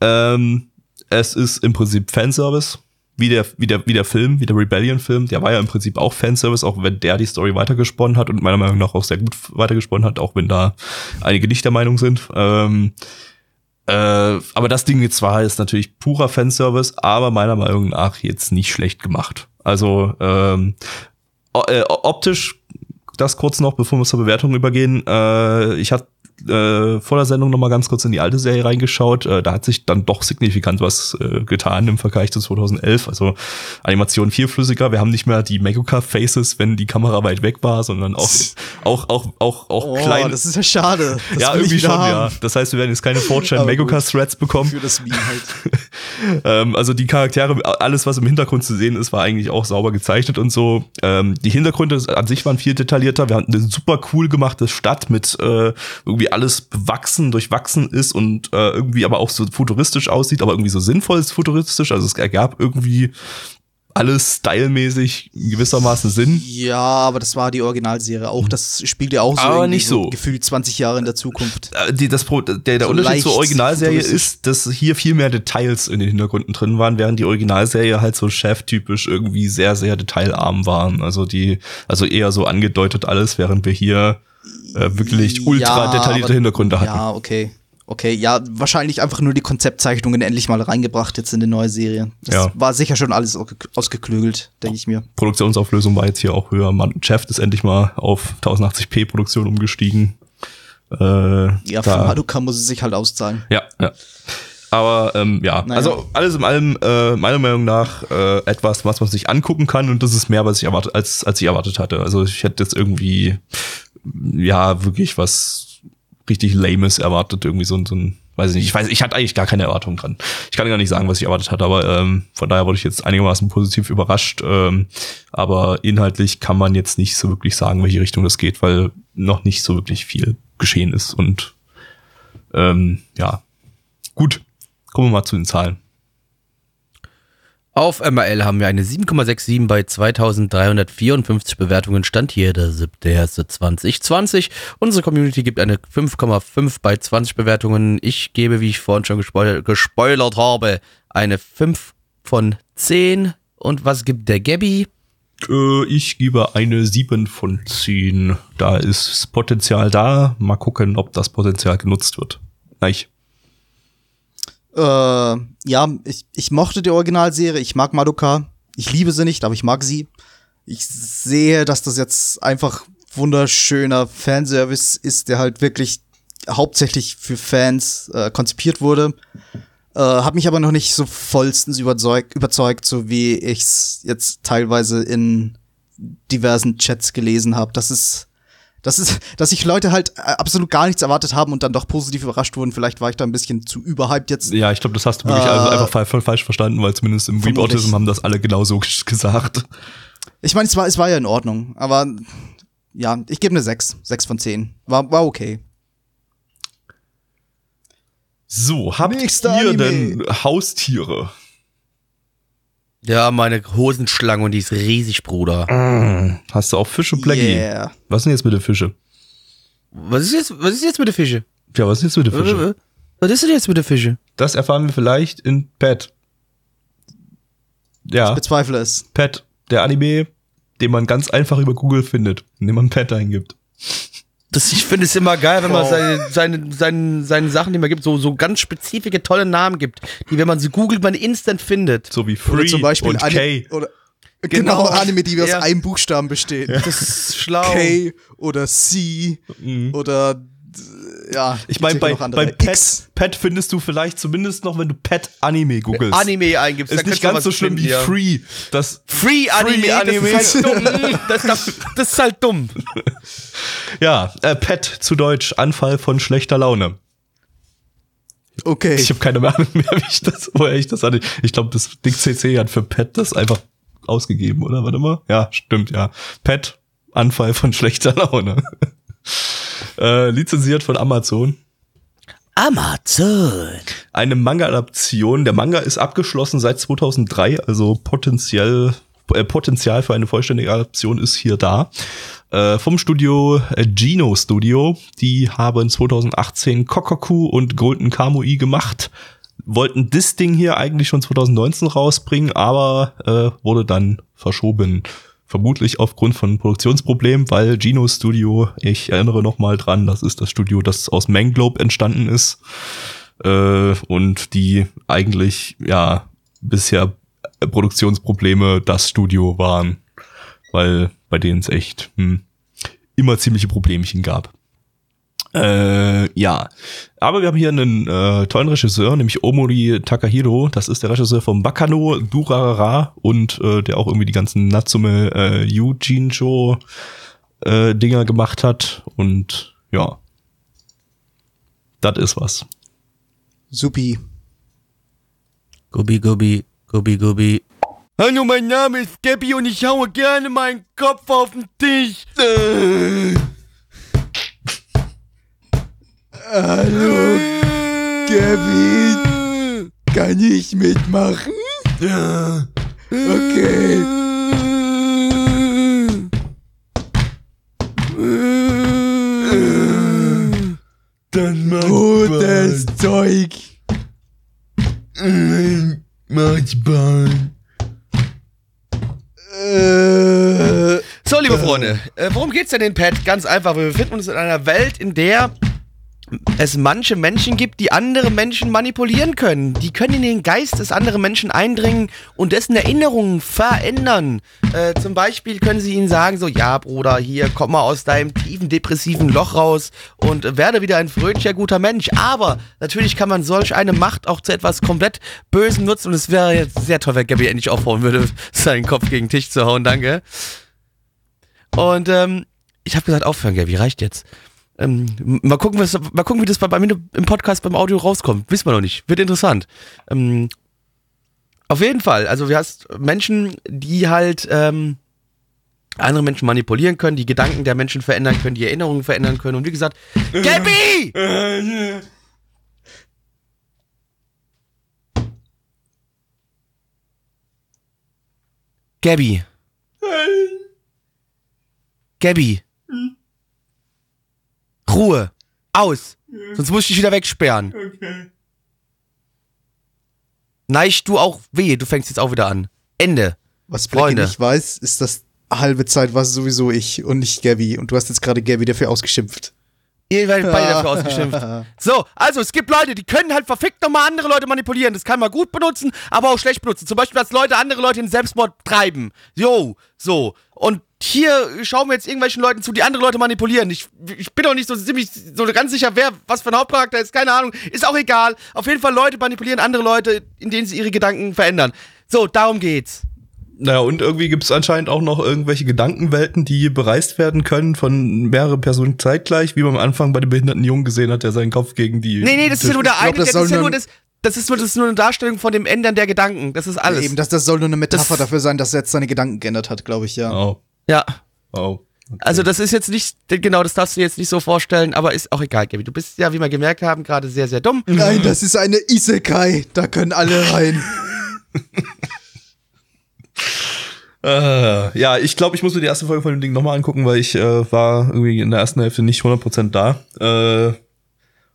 ähm, es ist im Prinzip Fanservice, wie der, wie der, wie der Film, wie der Rebellion-Film. Der war ja im Prinzip auch Fanservice, auch wenn der die Story weitergesponnen hat und meiner Meinung nach auch sehr gut weitergesponnen hat, auch wenn da einige nicht der Meinung sind. Ähm, äh, aber das Ding jetzt war ist natürlich purer Fanservice, aber meiner Meinung nach jetzt nicht schlecht gemacht. Also ähm, äh, optisch das kurz noch, bevor wir zur Bewertung übergehen. Äh, ich hatte äh, vor der Sendung noch mal ganz kurz in die alte Serie reingeschaut. Äh, da hat sich dann doch signifikant was äh, getan im Vergleich zu 2011. Also Animation viel flüssiger. Wir haben nicht mehr die Meguka-Faces, wenn die Kamera weit weg war, sondern auch auch auch auch auch oh, klein. Das ist ja schade. Das ja, irgendwie schon. Haben. Ja, das heißt, wir werden jetzt keine 4chan Meguka-Threads bekommen. Für das Meme halt. ähm, also die Charaktere, alles was im Hintergrund zu sehen ist, war eigentlich auch sauber gezeichnet und so. Ähm, die Hintergründe an sich waren viel detaillierter. Wir hatten eine super cool gemachte Stadt mit äh, irgendwie alles bewachsen, durchwachsen ist und äh, irgendwie aber auch so futuristisch aussieht, aber irgendwie so sinnvoll futuristisch. Also es ergab irgendwie alles stylmäßig gewissermaßen Sinn. Ja, aber das war die Originalserie auch. Das spielt ja auch so, aber nicht so. so. gefühlt 20 Jahre in der Zukunft. Äh, die, das, der der so Unterschied zur Originalserie ist, dass hier viel mehr Details in den Hintergründen drin waren, während die Originalserie halt so cheftypisch irgendwie sehr, sehr detailarm waren. Also die, also eher so angedeutet alles, während wir hier äh, wirklich ultra ja, detaillierte aber, Hintergründe hatten. Ja, okay. Okay, ja, wahrscheinlich einfach nur die Konzeptzeichnungen endlich mal reingebracht jetzt in die neue Serie. Das ja. war sicher schon alles ausgeklügelt, denke ich mir. Produktionsauflösung war jetzt hier auch höher. Man, Jeff ist endlich mal auf 1080p Produktion umgestiegen. Äh, ja, für Madoka muss es sich halt auszahlen. Ja, ja. Aber ähm, ja, naja. also alles in allem äh, meiner Meinung nach äh, etwas, was man sich angucken kann und das ist mehr, was ich erwartet, als als ich erwartet hatte. Also ich hätte jetzt irgendwie ja wirklich was richtig lames erwartet, irgendwie so, so ein weiß ich nicht, ich weiß, ich hatte eigentlich gar keine Erwartungen dran. Ich kann gar nicht sagen, was ich erwartet hatte, aber ähm, von daher wurde ich jetzt einigermaßen positiv überrascht. Ähm, aber inhaltlich kann man jetzt nicht so wirklich sagen, welche Richtung das geht, weil noch nicht so wirklich viel geschehen ist. Und ähm, ja, gut, kommen wir mal zu den Zahlen. Auf MRL haben wir eine 7,67 bei 2354 Bewertungen. Stand hier der 7.1.2020. Unsere Community gibt eine 5,5 bei 20 Bewertungen. Ich gebe, wie ich vorhin schon gespoil gespoilert habe, eine 5 von 10. Und was gibt der Gabby? Äh, ich gebe eine 7 von 10. Da ist Potenzial da. Mal gucken, ob das Potenzial genutzt wird. Nein. Äh, ja, ich, ich mochte die Originalserie, ich mag Madoka. Ich liebe sie nicht, aber ich mag sie. Ich sehe, dass das jetzt einfach wunderschöner Fanservice ist, der halt wirklich hauptsächlich für Fans äh, konzipiert wurde. Äh, hab mich aber noch nicht so vollstens überzeugt, überzeugt so wie ich's jetzt teilweise in diversen Chats gelesen habe. Das ist das ist, dass sich Leute halt äh, absolut gar nichts erwartet haben und dann doch positiv überrascht wurden. Vielleicht war ich da ein bisschen zu überhyped jetzt. Ja, ich glaube, das hast du wirklich Äh, also einfach fa- voll falsch verstanden, weil zumindest im Weep. Autism haben das alle genauso gesagt. Ich meine, es war, es war ja in Ordnung, aber ja, ich gebe eine 6. 6 von 10. War, war okay. So, habt Nächster ihr Anime. denn Haustiere? Ja, meine Hosenschlange und die ist riesig, Bruder. Hast du auch Fische, Blackie? Yeah. Was ist denn jetzt mit den Fische? Was ist jetzt, was ist jetzt mit der Fische? Ja, was ist jetzt mit den Fische? Was ist denn jetzt mit der Fische? Das erfahren wir vielleicht in Pet. Ja, Ich bezweifle es. Pet, der Anime, den man ganz einfach über Google findet, indem man Pet eingibt. Das, ich finde es immer geil, wenn man Oh. seine, seine, seine, seine Sachen, die man gibt, so, so ganz spezifische, tolle Namen gibt, die, wenn man sie googelt, man instant findet. So wie Free Oder zum Beispiel und Ani- K. Oder, genau, Genau. Anime, die aus Ja. einem Buchstaben bestehen. Das ist schlau. K oder C oder d- ja. Ich meine, bei, bei Pet. Pet findest du vielleicht zumindest noch, wenn du Pet Anime googelst. Anime eingibst. ist nicht ganz so schlimm wie. Free. Das, Free Anime, Free Anime. das ist halt dumm. Das, das, das ist halt dumm. ja, äh, Pet zu Deutsch, Anfall von schlechter Laune. Okay. Ich habe keine Ahnung mehr, wie ich das, woher ich das hatte. Ich glaube, das Dick CC hat für Pet das einfach ausgegeben, oder? Warte mal. Ja, stimmt, ja. Pet, Anfall von schlechter Laune. Äh, lizenziert von Amazon. Amazon. Eine Manga-Adaption. Der Manga ist abgeschlossen seit 2003, also potenziell, äh, Potenzial für eine vollständige Adaption ist hier da. Äh, vom Studio äh, Geno Studio. Die haben 2018 Kokoku und Golden Kamui gemacht. Wollten das Ding hier eigentlich schon 2019 rausbringen, aber äh, wurde dann verschoben. Vermutlich aufgrund von Produktionsproblemen, weil Geno Studio, ich erinnere noch mal dran, das ist das Studio, das aus Manglobe entstanden ist äh, und die eigentlich ja bisher Produktionsprobleme das Studio waren, weil bei denen es echt hm, immer ziemliche Problemchen gab. Äh, ja, aber wir haben hier einen äh, tollen Regisseur, nämlich Omori Takahiro. Das ist der Regisseur von Bakano, Durarara und äh, der auch irgendwie die ganzen Natsume äh, Yujincho äh, Dinger gemacht hat. Und ja, das ist was. Supi. Gubi, Gubi, Gubi, Gubi. Hallo, mein Name ist Gabby und ich haue gerne meinen Kopf auf den Tisch. Äh. Hallo, Gabby. Kann ich mitmachen? Ja. Okay. Dann mach Gutes Zeug. Manchmal. Äh, So, liebe Freunde, äh, worum geht's denn in Pat? Ganz einfach, wir befinden uns in einer Welt, in der es manche Menschen gibt, die andere Menschen manipulieren können. Die können in den Geist des anderen Menschen eindringen und dessen Erinnerungen verändern. Äh, zum Beispiel können sie ihnen sagen, so, ja, Bruder, hier, komm mal aus deinem tiefen depressiven Loch raus und werde wieder ein fröhlicher, guter Mensch. Aber natürlich kann man solch eine Macht auch zu etwas komplett Bösem nutzen und es wäre jetzt sehr toll, wenn Gabby endlich aufhören würde, seinen Kopf gegen den Tisch zu hauen, danke. Und ähm, ich habe gesagt, aufhören, Gabi, reicht jetzt. Ähm, mal, gucken, was, mal gucken, wie das bei, bei mir im Podcast beim Audio rauskommt. Wissen wir noch nicht. Wird interessant. Ähm, auf jeden Fall. Also du hast Menschen, die halt ähm, andere Menschen manipulieren können, die Gedanken der Menschen verändern können, die Erinnerungen verändern können. Und wie gesagt, Gabi! Gabby. Gabby. Ruhe. Aus. Sonst muss ich dich wieder wegsperren. Neich, du auch wehe, du fängst jetzt auch wieder an. Ende. Was Blackie Freunde. nicht weiß, ist, dass halbe Zeit war es sowieso ich und nicht Gabby. Und du hast jetzt gerade Gabby dafür ausgeschimpft. Ihr werdet beide dafür ausgeschimpft. So, also es gibt Leute, die können halt verfickt nochmal andere Leute manipulieren. Das kann man gut benutzen, aber auch schlecht benutzen. Zum Beispiel, dass Leute andere Leute in Selbstmord treiben. Jo, so. Und hier schauen wir jetzt irgendwelchen Leuten zu, die andere Leute manipulieren. Ich, ich bin auch nicht so ziemlich so ganz sicher, wer was für ein Hauptcharakter ist. Keine Ahnung. Ist auch egal. Auf jeden Fall Leute manipulieren andere Leute, indem sie ihre Gedanken verändern. So, darum geht's. Naja, und irgendwie gibt es anscheinend auch noch irgendwelche Gedankenwelten, die bereist werden können von mehreren Personen zeitgleich, wie man am Anfang bei dem behinderten Jungen gesehen hat, der seinen Kopf gegen die. Nee, nee, das ist ja nur der eine, das das, ist ja nur- nur das, das ist nur, das ist nur eine Darstellung von dem Ändern der Gedanken. Das ist alles. Eben, das, das soll nur eine Metapher Das- dafür sein, dass er jetzt seine Gedanken geändert hat, glaube ich, ja. Oh, ja. oh. Okay. Also das ist jetzt nicht, genau, das darfst du jetzt nicht so vorstellen, aber ist auch egal, Gaby. Du bist ja, wie wir gemerkt haben, gerade sehr, sehr dumm. Nein, das ist eine Isekai. Da können alle rein. Äh, ja, ich glaube, ich muss mir die erste Folge von dem Ding nochmal angucken, weil ich äh, war irgendwie in der ersten Hälfte nicht 100% da. Äh,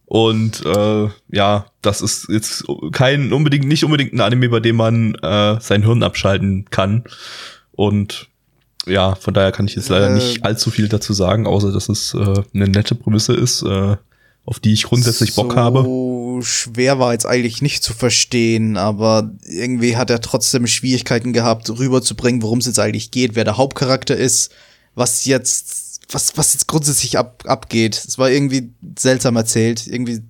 und äh, ja, das ist jetzt kein unbedingt, nicht unbedingt ein Anime, bei dem man äh, sein Hirn abschalten kann. Und ja, von daher kann ich jetzt leider Äh, nicht allzu viel dazu sagen, außer dass es äh, eine nette Prämisse ist, äh, auf die ich grundsätzlich Bock so habe. schwer war jetzt eigentlich nicht zu verstehen, aber irgendwie hat er trotzdem Schwierigkeiten gehabt, rüberzubringen, worum es jetzt eigentlich geht, wer der Hauptcharakter ist, was jetzt, was, was jetzt grundsätzlich ab, abgeht. Es war irgendwie seltsam erzählt, irgendwie,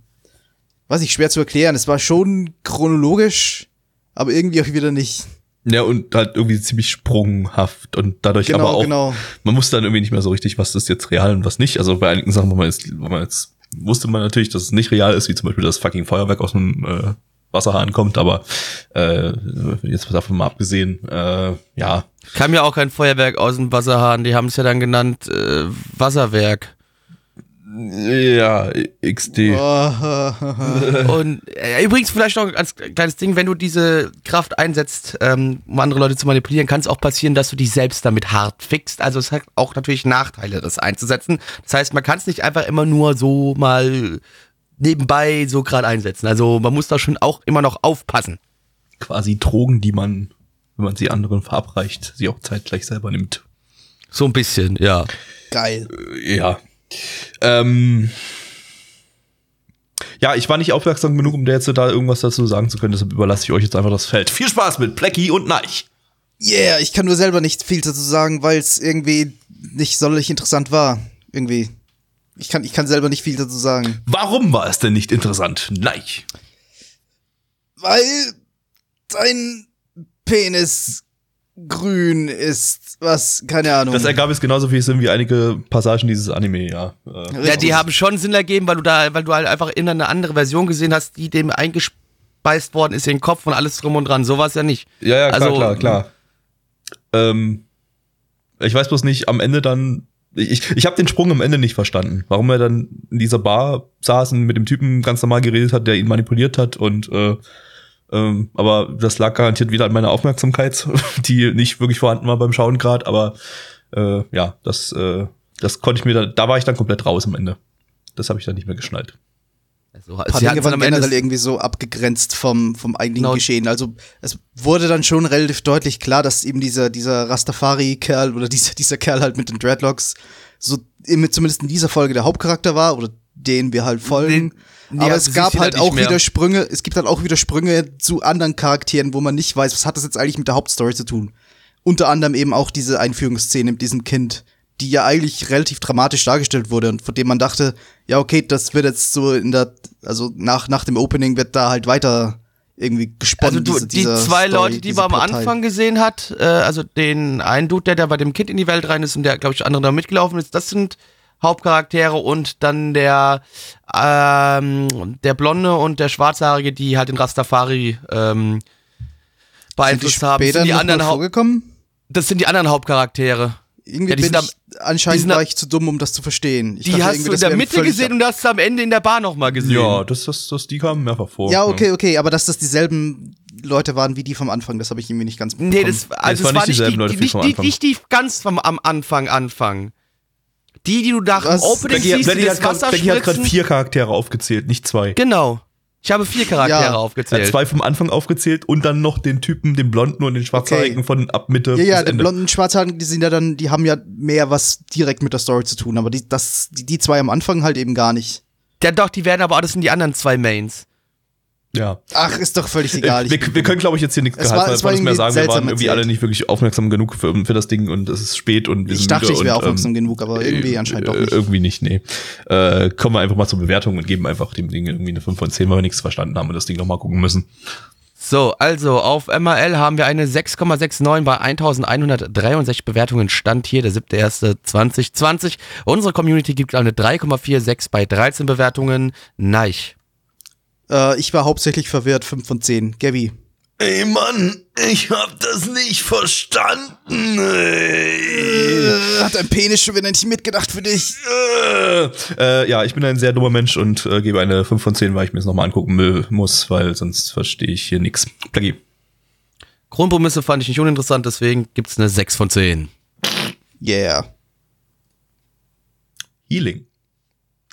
weiß ich, schwer zu erklären. Es war schon chronologisch, aber irgendwie auch wieder nicht. Ja, und halt irgendwie ziemlich sprunghaft und dadurch Genau, aber auch, genau. man wusste dann irgendwie nicht mehr so richtig, was ist jetzt real und was nicht. Also bei einigen Sachen, wo man jetzt, wo man jetzt wusste man natürlich, dass es nicht real ist, wie zum Beispiel das fucking Feuerwerk aus dem äh, Wasserhahn kommt, aber äh, jetzt davon mal abgesehen, äh, ja, Kam ja auch kein Feuerwerk aus dem Wasserhahn, die haben es ja dann genannt äh, Wasserwerk. Ja, XD. Und äh, übrigens vielleicht noch als kleines Ding, wenn du diese Kraft einsetzt, ähm, um andere Leute zu manipulieren, kann es auch passieren, dass du dich selbst damit hart fixst. Also es hat auch natürlich Nachteile, das einzusetzen. Das heißt, man kann es nicht einfach immer nur so mal nebenbei so gerade einsetzen. Also man muss da schon auch immer noch aufpassen. Quasi Drogen, die man, wenn man sie anderen verabreicht, sie auch zeitgleich selber nimmt. So ein bisschen, ja. geil. Ja. Ähm, ja, ich war nicht aufmerksam genug, um da jetzt da irgendwas dazu sagen zu können, deshalb überlasse ich euch jetzt einfach das Feld. Viel Spaß mit Plecky und Neich. Yeah, ich kann nur selber nicht viel dazu sagen, weil es irgendwie nicht sonderlich interessant war. Irgendwie. Ich kann, ich kann selber nicht viel dazu sagen. Warum war es denn nicht interessant? Neich. Weil sein Penis grün ist. Was, keine Ahnung. Das ergab es genauso viel Sinn wie einige Passagen dieses Anime, ja. Äh, Ja, die haben schon Sinn ergeben, weil du da, weil du halt einfach immer eine andere Version gesehen hast, die dem eingespeist worden ist in den Kopf und alles drum und dran. So war es ja nicht. ja, ja, klar, Also- klar, klar. Ähm, ich weiß bloß nicht, am Ende dann. Ich, ich habe den Sprung am Ende nicht verstanden. Warum er dann in dieser Bar saß und mit dem Typen ganz normal geredet hat, der ihn manipuliert hat und äh, ähm, aber das lag garantiert wieder an meiner Aufmerksamkeit, die nicht wirklich vorhanden war beim Schauen gerade, aber äh, ja, das, äh, das konnte ich mir da, da war ich dann komplett raus am Ende. Das habe ich dann nicht mehr geschnallt. Also, Ein paar sie Dinge waren am Ende generell irgendwie so abgegrenzt vom, vom eigentlichen Genau. Geschehen. Also es wurde dann schon relativ deutlich klar, dass eben dieser, dieser Rastafari-Kerl oder dieser, dieser Kerl halt mit den Dreadlocks so zumindest in dieser Folge der Hauptcharakter war oder den wir halt folgen. Den- Aber ja, es gab halt halt auch wieder Sprünge, es gibt halt auch wieder Sprünge zu anderen Charakteren, wo man nicht weiß, was hat das jetzt eigentlich mit der Hauptstory zu tun. Unter anderem eben auch diese Einführungsszene mit diesem Kind, die ja eigentlich relativ dramatisch dargestellt wurde und von dem man dachte, ja, okay, das wird jetzt so in der, also nach, nach dem Opening wird da halt weiter irgendwie gesponnen. Also du, diese- die zwei Story, Leute, die man am. Anfang gesehen hat, äh, also den einen Dude, der da bei dem Kind in die Welt rein ist und der, glaube ich, andere da mitgelaufen ist, das sind Hauptcharaktere und dann der ähm, der Blonde und der Schwarzhaarige, die halt den Rastafari ähm, Sind die beeinflusst haben. Das sind die anderen, vorgekommen? das sind die anderen Hauptcharaktere. Irgendwie Ja, die bin sind ich, anscheinend die sind war am- ich zu dumm, um das zu verstehen. Ich Die hast du in das der Mitte gesehen und hast du am Ende in der Bar nochmal gesehen. Ja, das, das, das, die kamen mehrfach vor. Ja, okay, okay, aber dass das dieselben Leute waren wie die vom Anfang. Das habe ich irgendwie nicht ganz Nee, das, also war es nicht war nicht dieselben die, Leute die, wie nicht, vom die, Anfang. nicht die ganz vom, am Anfang Anfang. Die, die du nach dem? Opening Becky, siehst, die Becky, das hat grad, Wasser Becky hat gerade vier Charaktere aufgezählt, nicht zwei. Genau. Ich habe vier Charaktere Ja. Er hat aufgezählt. zwei vom Anfang aufgezählt und dann noch den Typen, den Blonden und den Schwarzhaarigen Okay. von ab Mitte Ja, ja, bis die Ende. blonden Schwarzhaarigen, die sind ja dann, die haben ja mehr was direkt mit der Story zu tun, aber die, das, die, die zwei am Anfang halt eben gar nicht. Ja, doch, die werden aber, das sind die anderen zwei Mains. Ja. Ach, ist doch völlig egal. Äh, wir, wir können, glaube ich, jetzt hier nichts war mehr sagen. Wir waren irgendwie erzählt. alle nicht wirklich aufmerksam genug für, für das Ding und es ist spät und wir ich sind dachte, müde ich wäre und, aufmerksam ähm, genug, aber irgendwie anscheinend doch äh, nicht. Irgendwie nicht, nee. Äh, kommen wir einfach mal zur Bewertung und geben einfach dem Ding irgendwie eine 5 von 10, weil wir nichts verstanden haben und das Ding nochmal gucken müssen. So, also auf MRL haben wir eine 6,69 bei 1163 Bewertungen. Stand hier der 7.1.2020. Unsere Community gibt eine 3,46 bei 13 Bewertungen. Neich. Äh, ich war hauptsächlich verwirrt, 5 von 10. Gabby. Ey Mann, ich hab das nicht verstanden. Äh, hat dein Penis schon wieder nicht mitgedacht für dich? Äh, ja, ich bin ein sehr dummer Mensch und äh, gebe eine 5 von 10, weil ich mir das nochmal angucken muss, weil sonst verstehe ich hier nix. Plagi. Grundpromisse fand ich nicht uninteressant, deswegen gibt's eine 6 von 10. Yeah. Healing.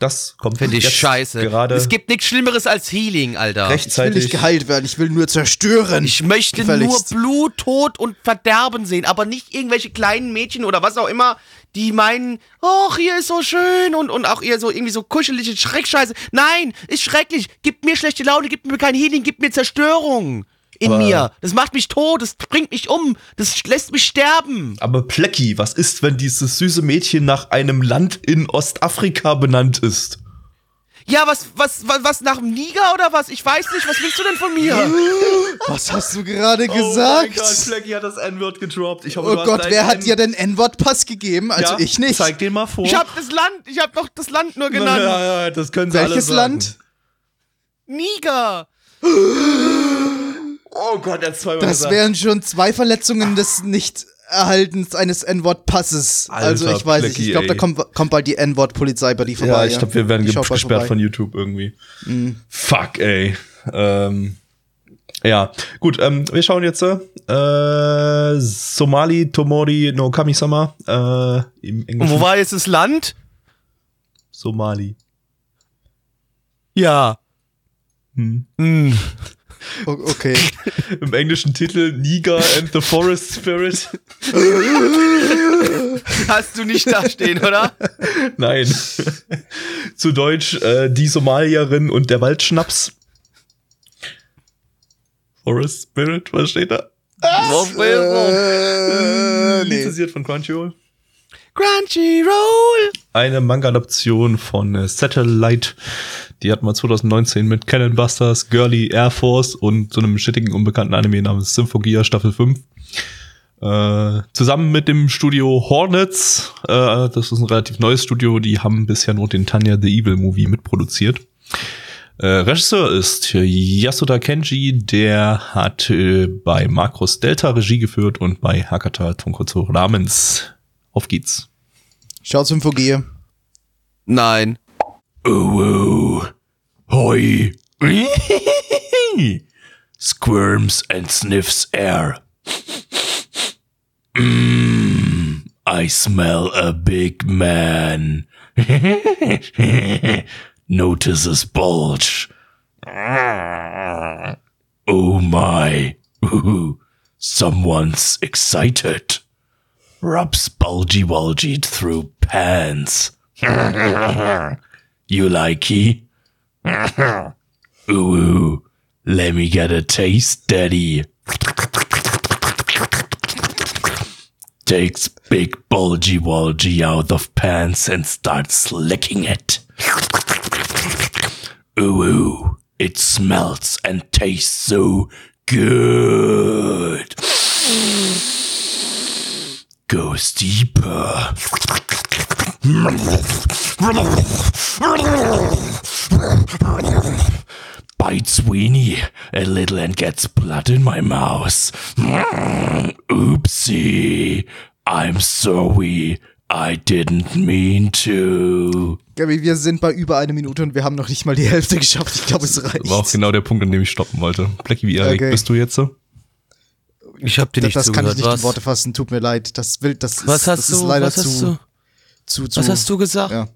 Das kommt Finde ich scheiße. Gerade es gibt nichts Schlimmeres als Healing, Alter. Ich will rechtzeitig. nicht geheilt werden, ich will nur zerstören. Ich möchte Gefälligst. nur Blut, Tod und Verderben sehen, aber nicht irgendwelche kleinen Mädchen oder was auch immer, die meinen, ach, hier ist so schön und, und auch eher so irgendwie so kuschelige Schreckscheiße. Nein, ist schrecklich. Gib mir schlechte Laune, gib mir kein Healing, gib mir Zerstörung in Aber- mir. Das macht mich tot, das bringt mich um, das lässt mich sterben. Aber Plecki, was ist, wenn dieses süße Mädchen nach einem Land in Ostafrika benannt ist? Ja, was, was, was, was nach dem Niger oder was? Ich weiß nicht, was willst du denn von mir? Was hast du gerade Oh mein gesagt? Gott, Plecki hat das N-Wort gedroppt. Ich hoffe, Oh Gott, wer hat dir den N-Wort-Pass gegeben? Also Ja, ich nicht. Zeig den mal vor. Ich hab das Land, ich hab doch das Land nur genannt. Ja, ja, das können sie alle Welches sagen. Land? Niger. Oh Gott, er hat zweimal Das gesagt. wären schon zwei Verletzungen des Nicht-Erhaltens eines N-Wort-Passes. Also ich weiß nicht, ich glaube, da kommt, kommt bald die N-Wort-Polizei bei dir vorbei. Ja, ich glaube, wir werden gesperrt vorbei. von YouTube irgendwie. Mhm. Fuck, ey. Ähm, ja, gut, ähm, wir schauen jetzt äh, Somali Tomori no Kami-sama äh, im Und Englischen. wo war jetzt das Land? Somali. Ja. Hm. Hm. Okay. Im englischen Titel Niger and the Forest Spirit. Hast du nicht da stehen, oder? Nein. Zu Deutsch äh, Die Somalierin und der Waldschnaps. Forest Spirit, was steht da? äh, nee. Lizenziert von Crunchyroll. Crunchyroll. Eine Manga-Adaption von äh, Satellite. Die hatten wir 2019 mit Cannon Busters, Girly Air Force und so einem shittigen unbekannten Anime namens Symphogia Staffel 5. Äh, zusammen mit dem Studio Hornets, äh, das ist ein relativ neues Studio, die haben bisher nur den Tanya the Evil Movie mitproduziert. Äh, Regisseur ist Yasuda Kenji, der hat äh, bei Macros Delta Regie geführt und bei Hakata Tonkotsu Ramens. Auf geht's. Schau zum VG. Nein. Oh, oh. Hoi. Squirms and sniffs air. Mmm, I smell a big man. Notices bulge. Oh my. Ooh, someone's excited. Rubs bulgy bulgy through pants. You likey? ooh, ooh, let me get a taste, daddy. Takes big bulgy bulgy out of pants and starts licking it. Ooh, ooh, it smells and tastes so good. Goes deeper. Bites Weenie a little and gets blood in my mouth. Oopsie. I'm sorry. I didn't mean to. Gabi, wir sind bei über eine Minute und wir haben noch nicht mal die Hälfte geschafft. Ich glaube, es reicht. War auch genau der Punkt, an dem ich stoppen wollte. Blackie, wie erregt Okay. bist du jetzt so? Ich hab dir das nicht das kann ich nicht in was? Worte fassen. Tut mir leid. Das will, das ist, was hast das du? ist leider was zu, hast du? Zu, zu. Was hast du gesagt? Ja.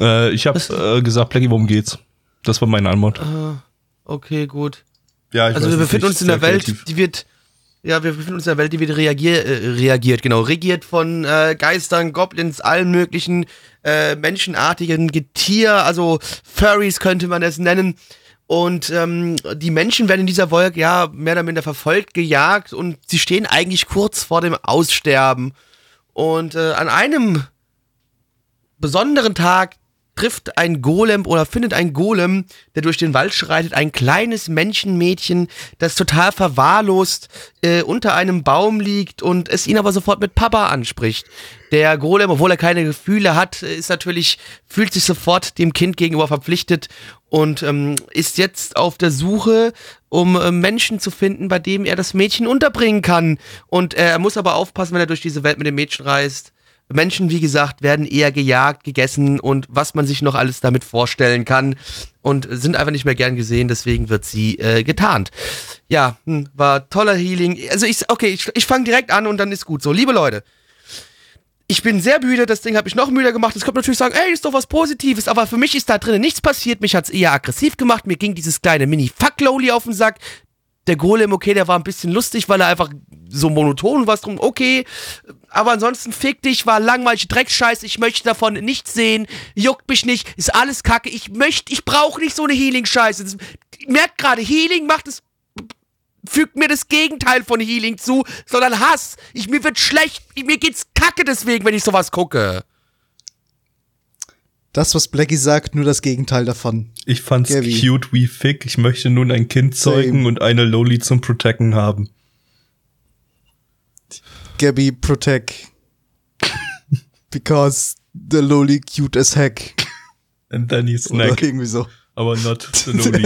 Äh, ich habe äh, gesagt, Blackie, worum geht's? Das war meine Antwort. Ah, okay, gut. Ja, ich Also wir befinden uns in einer Welt, die wird, ja, wir befinden uns in einer Welt, die wird reagier, äh, reagiert, genau, regiert von äh, Geistern, Goblins, allen möglichen äh, menschenartigen Getier, also Furries könnte man es nennen. Und ähm, die Menschen werden in dieser Wolke ja mehr oder minder verfolgt, gejagt und sie stehen eigentlich kurz vor dem Aussterben. Und äh, an einem besonderen Tag trifft ein Golem oder findet ein Golem, der durch den Wald schreitet, ein kleines Menschenmädchen, das total verwahrlost äh, unter einem Baum liegt und es ihn aber sofort mit Papa anspricht. Der Golem, obwohl er keine Gefühle hat, ist natürlich, fühlt sich sofort dem Kind gegenüber verpflichtet und ähm, ist jetzt auf der Suche, um äh, Menschen zu finden, bei dem er das Mädchen unterbringen kann. Und äh, er muss aber aufpassen, wenn er durch diese Welt mit dem Mädchen reist. Menschen, wie gesagt, werden eher gejagt, gegessen und was man sich noch alles damit vorstellen kann und sind einfach nicht mehr gern gesehen, deswegen wird sie äh, getarnt. Ja, hm, war toller Healing. Also ich, okay, ich, ich fange direkt an und dann ist gut so. Liebe Leute, ich bin sehr müde, das Ding hat mich noch müder gemacht. Es könnte natürlich sagen, ey, ist doch was Positives, aber für mich ist da drinnen nichts passiert. Mich hat's eher aggressiv gemacht. Mir ging dieses kleine Mini-Fuck-Loli auf den Sack. Der Golem, okay, der war ein bisschen lustig, weil er einfach so monoton war drum, okay. Aber ansonsten fick dich, war langweilig, Dreckscheiß, ich möchte davon nichts sehen, juckt mich nicht, ist alles kacke. Ich möchte, ich brauche nicht so eine Healing-Scheiße. Merkt gerade, Healing macht es fügt mir das Gegenteil von Healing zu, sondern Hass. Ich, mir wird schlecht, mir geht's kacke deswegen, wenn ich sowas gucke. Das, was Blackie sagt, nur das Gegenteil davon. Ich fand's Gabi. cute wie fick. Ich möchte nun ein Kind zeugen Same. und eine Loli zum Protecten haben. Gabby, protect. Because the loli cute as heck. And then he snack. Oder irgendwie so. Aber not the Loli.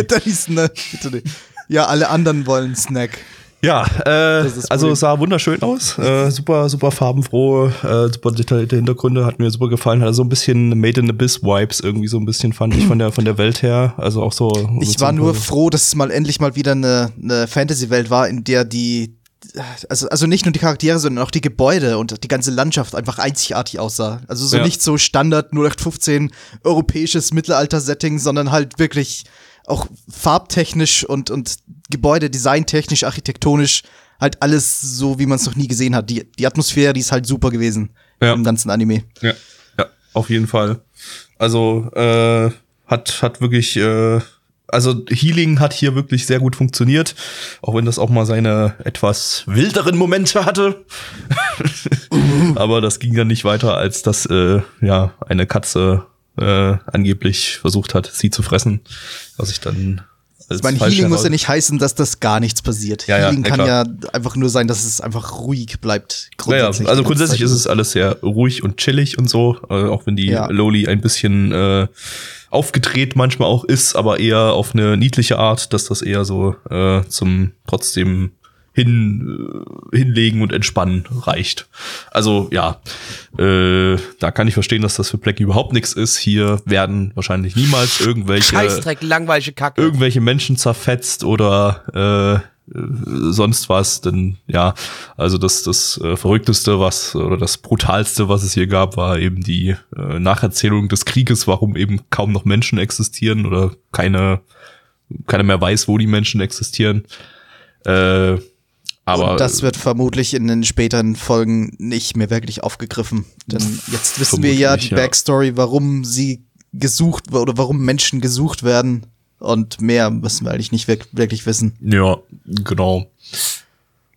Ne, bitte nicht. Ja, alle anderen wollen Snack. Ja, äh, also es sah wunderschön aus. Äh, super, super farbenfroh, äh, super detaillierte Hintergründe, hat mir super gefallen. Hat so ein bisschen Made in Abyss Vibes irgendwie so ein bisschen fand ich von der von der Welt her. Also auch so. Ich war nur froh, dass es mal endlich mal wieder eine, eine Fantasy-Welt war, in der die, also, also nicht nur die Charaktere, sondern auch die Gebäude und die ganze Landschaft einfach einzigartig aussah. Also so Ja. nicht so Standard 0815 europäisches Mittelalter-Setting, sondern halt wirklich auch farbtechnisch und, und Gebäude, designtechnisch, architektonisch, halt alles so, wie man es noch nie gesehen hat. Die, die Atmosphäre, die ist halt super gewesen Ja. im ganzen Anime. Ja, ja, auf jeden Fall. Also äh, hat hat wirklich äh, also Healing hat hier wirklich sehr gut funktioniert, auch wenn das auch mal seine etwas wilderen Momente hatte. Aber das ging dann nicht weiter, als dass äh, ja eine Katze äh, angeblich versucht hat, sie zu fressen, was ich dann als Ich meine, Healing muss ja heraus- nicht heißen, dass das gar nichts passiert. Ja, ja, Healing ja, kann klar. ja einfach nur sein, dass es einfach ruhig bleibt. Ja, ja, grundsätzlich also grundsätzlich ist es alles sehr ruhig und chillig und so, äh, auch wenn die Ja. Loli ein bisschen äh, aufgedreht manchmal auch ist, aber eher auf eine niedliche Art, dass das eher so äh, zum trotzdem hin, äh, hinlegen und entspannen reicht. Also ja, äh, da kann ich verstehen, dass das für Blackie überhaupt nichts ist. Hier werden wahrscheinlich niemals irgendwelche Scheißdreck, langweilige Kacke. irgendwelche Menschen zerfetzt oder äh, äh, sonst was, denn ja, also das das äh, verrückteste, was oder das brutalste, was es hier gab, war eben die äh, Nacherzählung des Krieges, warum eben kaum noch Menschen existieren oder keine keiner mehr weiß, wo die Menschen existieren. Äh, aber und das wird vermutlich in den späteren Folgen nicht mehr wirklich aufgegriffen. Denn jetzt wissen wir ja die ja. Backstory, warum sie gesucht oder warum Menschen gesucht werden. Und mehr müssen wir eigentlich nicht wirk- wirklich wissen. ja, genau.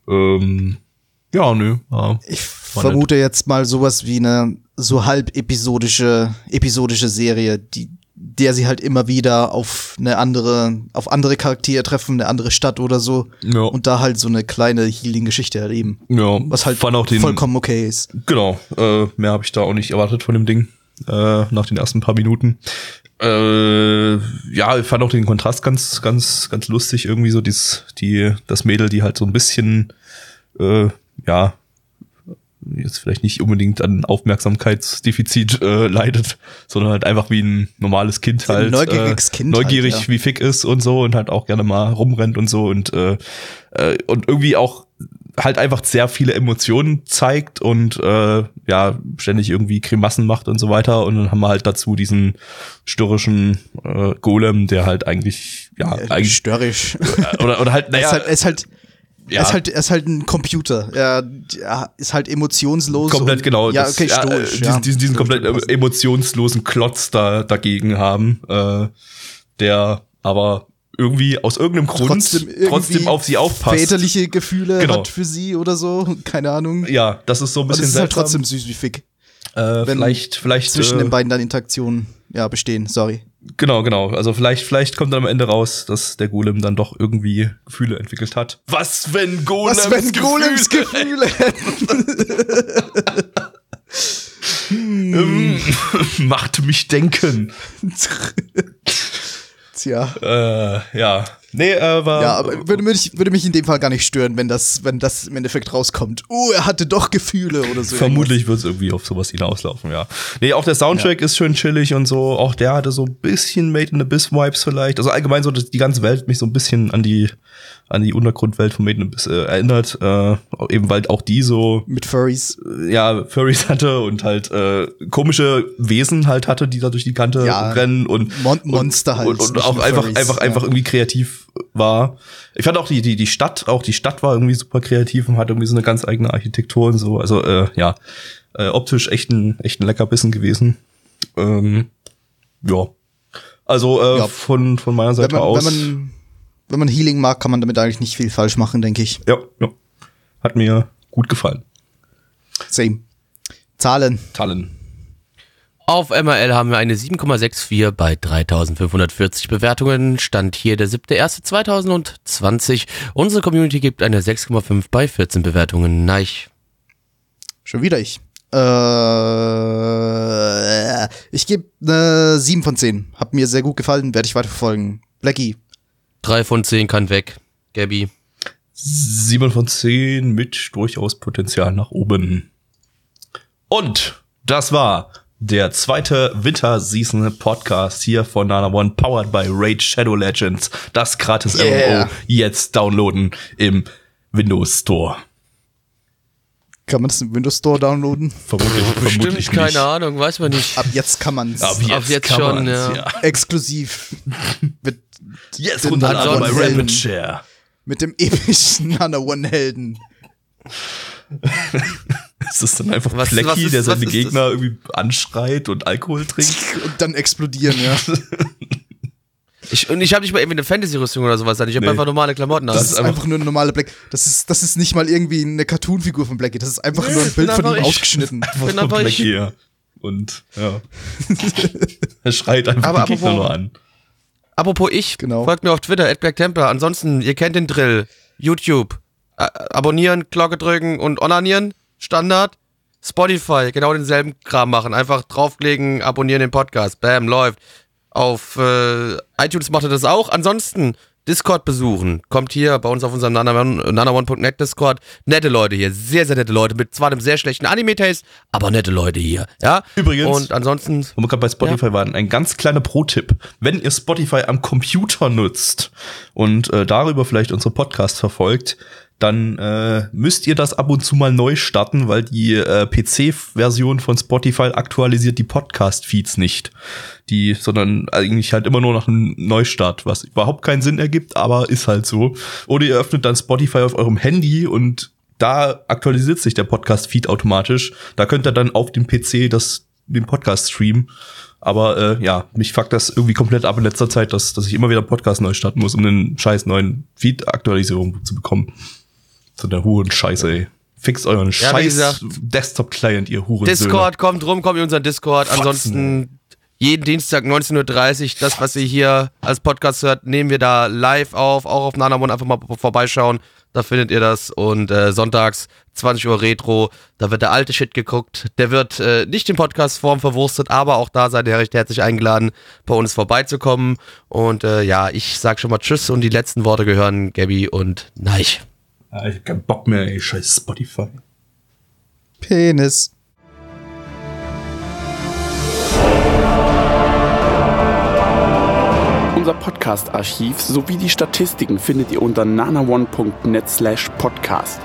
Ähm, ja, nö. Ja. Ich vermute jetzt mal sowas wie eine so halb episodische, episodische Serie, die, der sie halt immer wieder auf eine andere, auf andere Charaktere treffen, eine andere Stadt oder so. Ja. Und da halt so eine kleine Healing-Geschichte erleben. ja, Was halt fand auch den, vollkommen okay ist. Genau, äh, mehr habe ich da auch nicht erwartet von dem Ding, äh, nach den ersten paar Minuten. Äh, ja, ich fand auch den Kontrast ganz, ganz, ganz lustig, irgendwie so dieses, die, das Mädel, die halt so ein bisschen, äh, ja, jetzt vielleicht nicht unbedingt an Aufmerksamkeitsdefizit äh, leidet, sondern halt einfach wie ein normales Kind Ein halt. neugieriges äh, Kind Neugierig halt, ja. wie Fick ist und so und halt auch gerne mal rumrennt und so und, äh, äh, und irgendwie auch halt einfach sehr viele Emotionen zeigt und äh, ja, ständig irgendwie Grimassen macht und so weiter. Und dann haben wir halt dazu diesen störrischen äh, Golem, der halt eigentlich, ja, Äh, eigentlich störrisch. oder, oder halt, naja, ist halt, er ist halt, ja. er ist halt, er ist halt ein Computer. Er, ist halt emotionslos. komplett und, genau. Ja, das- okay, ja, stoisch. äh, ja. diesen, diesen, diesen komplett äh, emotionslosen Klotz da dagegen haben, äh, der aber irgendwie aus irgendeinem Grund Trotzdem trotzdem, auf sie aufpasst. väterliche Gefühle Genau. hat für sie oder so. Keine Ahnung. Ja, das ist so ein bisschen es ist halt seltsam. trotzdem süß wie Fick. äh, vielleicht, vielleicht Zwischen äh, den beiden dann Interaktionen ja, bestehen. Sorry. Genau, genau. Also vielleicht, vielleicht kommt dann am Ende raus, dass der Golem dann doch irgendwie Gefühle entwickelt hat. Was, wenn Golems Was, wenn Golems Gefühle hätten? Ähm, macht mich denken. Tja. Äh, ja. Nee, äh, war. Ja, aber würde mich, würde mich in dem Fall gar nicht stören, wenn das, wenn das im Endeffekt rauskommt. Oh, er hatte doch Gefühle oder so. Vermutlich wird es irgendwie auf sowas hinauslaufen, ja. Nee, auch der Soundtrack ist schön chillig und so. Auch der hatte so ein bisschen Made in Abyss Vibes vielleicht. Also allgemein so, dass die ganze Welt mich so ein bisschen an die, an die Untergrundwelt von Made in Abyss äh, erinnert. Äh, eben weil auch die so, Mit Furries. ja, Furries hatte und halt äh, komische Wesen halt hatte, die da durch die Kante Ja, rennen und Mon Monster halt, und, und auch einfach Furries, einfach ja. einfach irgendwie kreativ war. Ich fand auch die die die Stadt, auch die Stadt war irgendwie super kreativ und hat irgendwie so eine ganz eigene Architektur und so. Also äh, ja, äh, optisch echt ein echt ein Leckerbissen gewesen. Ähm, ja. Also äh, Ja. von von meiner Wenn Seite man, aus wenn man, Healing mag, kann man damit eigentlich nicht viel falsch machen, denke ich. ja, ja. Hat mir gut gefallen. Same. Zahlen. Tallen. Auf MRL haben wir eine 7,64 bei 3540 Bewertungen. Stand hier der 7.1.2020. Unsere Community gibt eine 6,5 bei 14 Bewertungen. Neich. Schon wieder ich. Äh, ich gebe eine 7 von 10. Hat mir sehr gut gefallen, werde ich weiterverfolgen. Blackie. 3 von 10 kann weg. Gabby. 7 von 10 mit durchaus Potenzial nach oben. Und das war der zweite Winter Season Podcast hier von Nana One, powered by Raid Shadow Legends. Das gratis Yeah. MMO jetzt downloaden im Windows Store. Kann man das im Windows Store downloaden? Vermutlich, vermutlich Bestimmt, keine. Ahnung, weiß man nicht. Ab jetzt kann man es. Ab jetzt, Ab jetzt kann schon, man's, ja. Exklusiv. Mit, Jetzt Den runterladen bei ansonsten- Rapid Share. mit dem epischen Nana One Helden. Ist das dann einfach Was- Plecky, was ist- der seine Gegner irgendwie anschreit und Alkohol trinkt? Und dann explodieren, ja. Ich, und ich habe nicht mal irgendwie eine Fantasy-Rüstung oder sowas an. Ich habe Nee. einfach normale Klamotten an. Das, ist einfach, nur eine normale Black. Das ist, das ist nicht mal irgendwie eine Cartoon-Figur von Blackie. Das ist einfach nur ein ich Bild von ihm einfach ich. ausgeschnitten. bin einfach ich. Plecky, ja. Und ja. er schreit einfach Aber die Gegner nur an. Apropos ich, Genau. folgt mir auf Twitter, at Black Templar. Ansonsten, ihr kennt den Drill. YouTube. Äh, abonnieren, Glocke drücken und onanieren. Standard. Spotify, genau denselben Kram machen. Einfach drauflegen, abonnieren den Podcast. Bam, läuft. Auf äh, iTunes macht ihr das auch. Ansonsten Discord besuchen. Kommt hier bei uns auf unserem nanaone- nanaone.net Discord. Nette Leute hier, sehr, sehr nette Leute. Mit zwar einem sehr schlechten Anime-Taste, aber nette Leute hier. Ja? Übrigens- Und ansonsten Wo wir gerade bei Spotify waren, ein ganz kleiner Pro-Tipp. Wenn ihr Spotify am Computer nutzt und äh, darüber vielleicht unsere Podcasts verfolgt, dann äh, müsst ihr das ab und zu mal neu starten, weil die äh, PC-Version von Spotify aktualisiert die Podcast-Feeds nicht. Die, sondern eigentlich halt immer nur nach einem Neustart, was überhaupt keinen Sinn ergibt, aber ist halt so. Oder ihr öffnet dann Spotify auf eurem Handy und da aktualisiert sich der Podcast-Feed automatisch. Da könnt ihr dann auf dem PC das, den Podcast streamen. Aber äh, ja, mich fuckt das irgendwie komplett ab in letzter Zeit, dass, dass ich immer wieder Podcast neu starten muss, um einen scheiß neuen Feed-Aktualisierung zu bekommen. So der Huren-Scheiße, ey. Fix euren Ja, scheiß Desktop-Client, ihr Huren. Discord, kommt rum, kommt in unseren Discord. Ansonsten jeden Dienstag 19.30 Uhr, das, was ihr hier als Podcast hört, nehmen wir da live auf. Auch auf Nanamon einfach mal vorbeischauen. Da findet ihr das. Und äh, sonntags 20 Uhr Retro, da wird der alte Shit geguckt. Der wird äh, nicht in Podcast-Form verwurstet, aber auch da seid ihr recht herzlich eingeladen, bei uns vorbeizukommen. Und äh, ja, ich sag schon mal Tschüss und die letzten Worte gehören Gabby und Neich. Ja, ich hab keinen Bock mehr, ey, scheiß Spotify. Penis. Unser Podcast-Archiv sowie die Statistiken findet ihr unter nanaone.net slash podcast.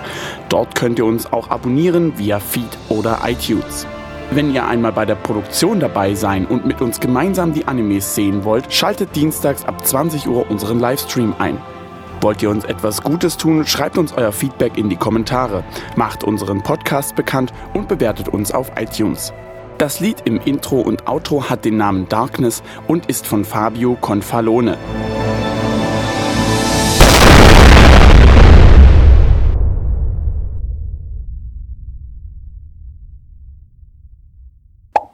Dort könnt ihr uns auch abonnieren via Feed oder iTunes. Wenn ihr einmal bei der Produktion dabei sein und mit uns gemeinsam die Animes sehen wollt, schaltet dienstags ab 20 Uhr unseren Livestream ein. Wollt ihr uns etwas Gutes tun, schreibt uns euer Feedback in die Kommentare, macht unseren Podcast bekannt und bewertet uns auf iTunes. Das Lied im Intro und Outro hat den Namen Darkness und ist von Fabio Confalone.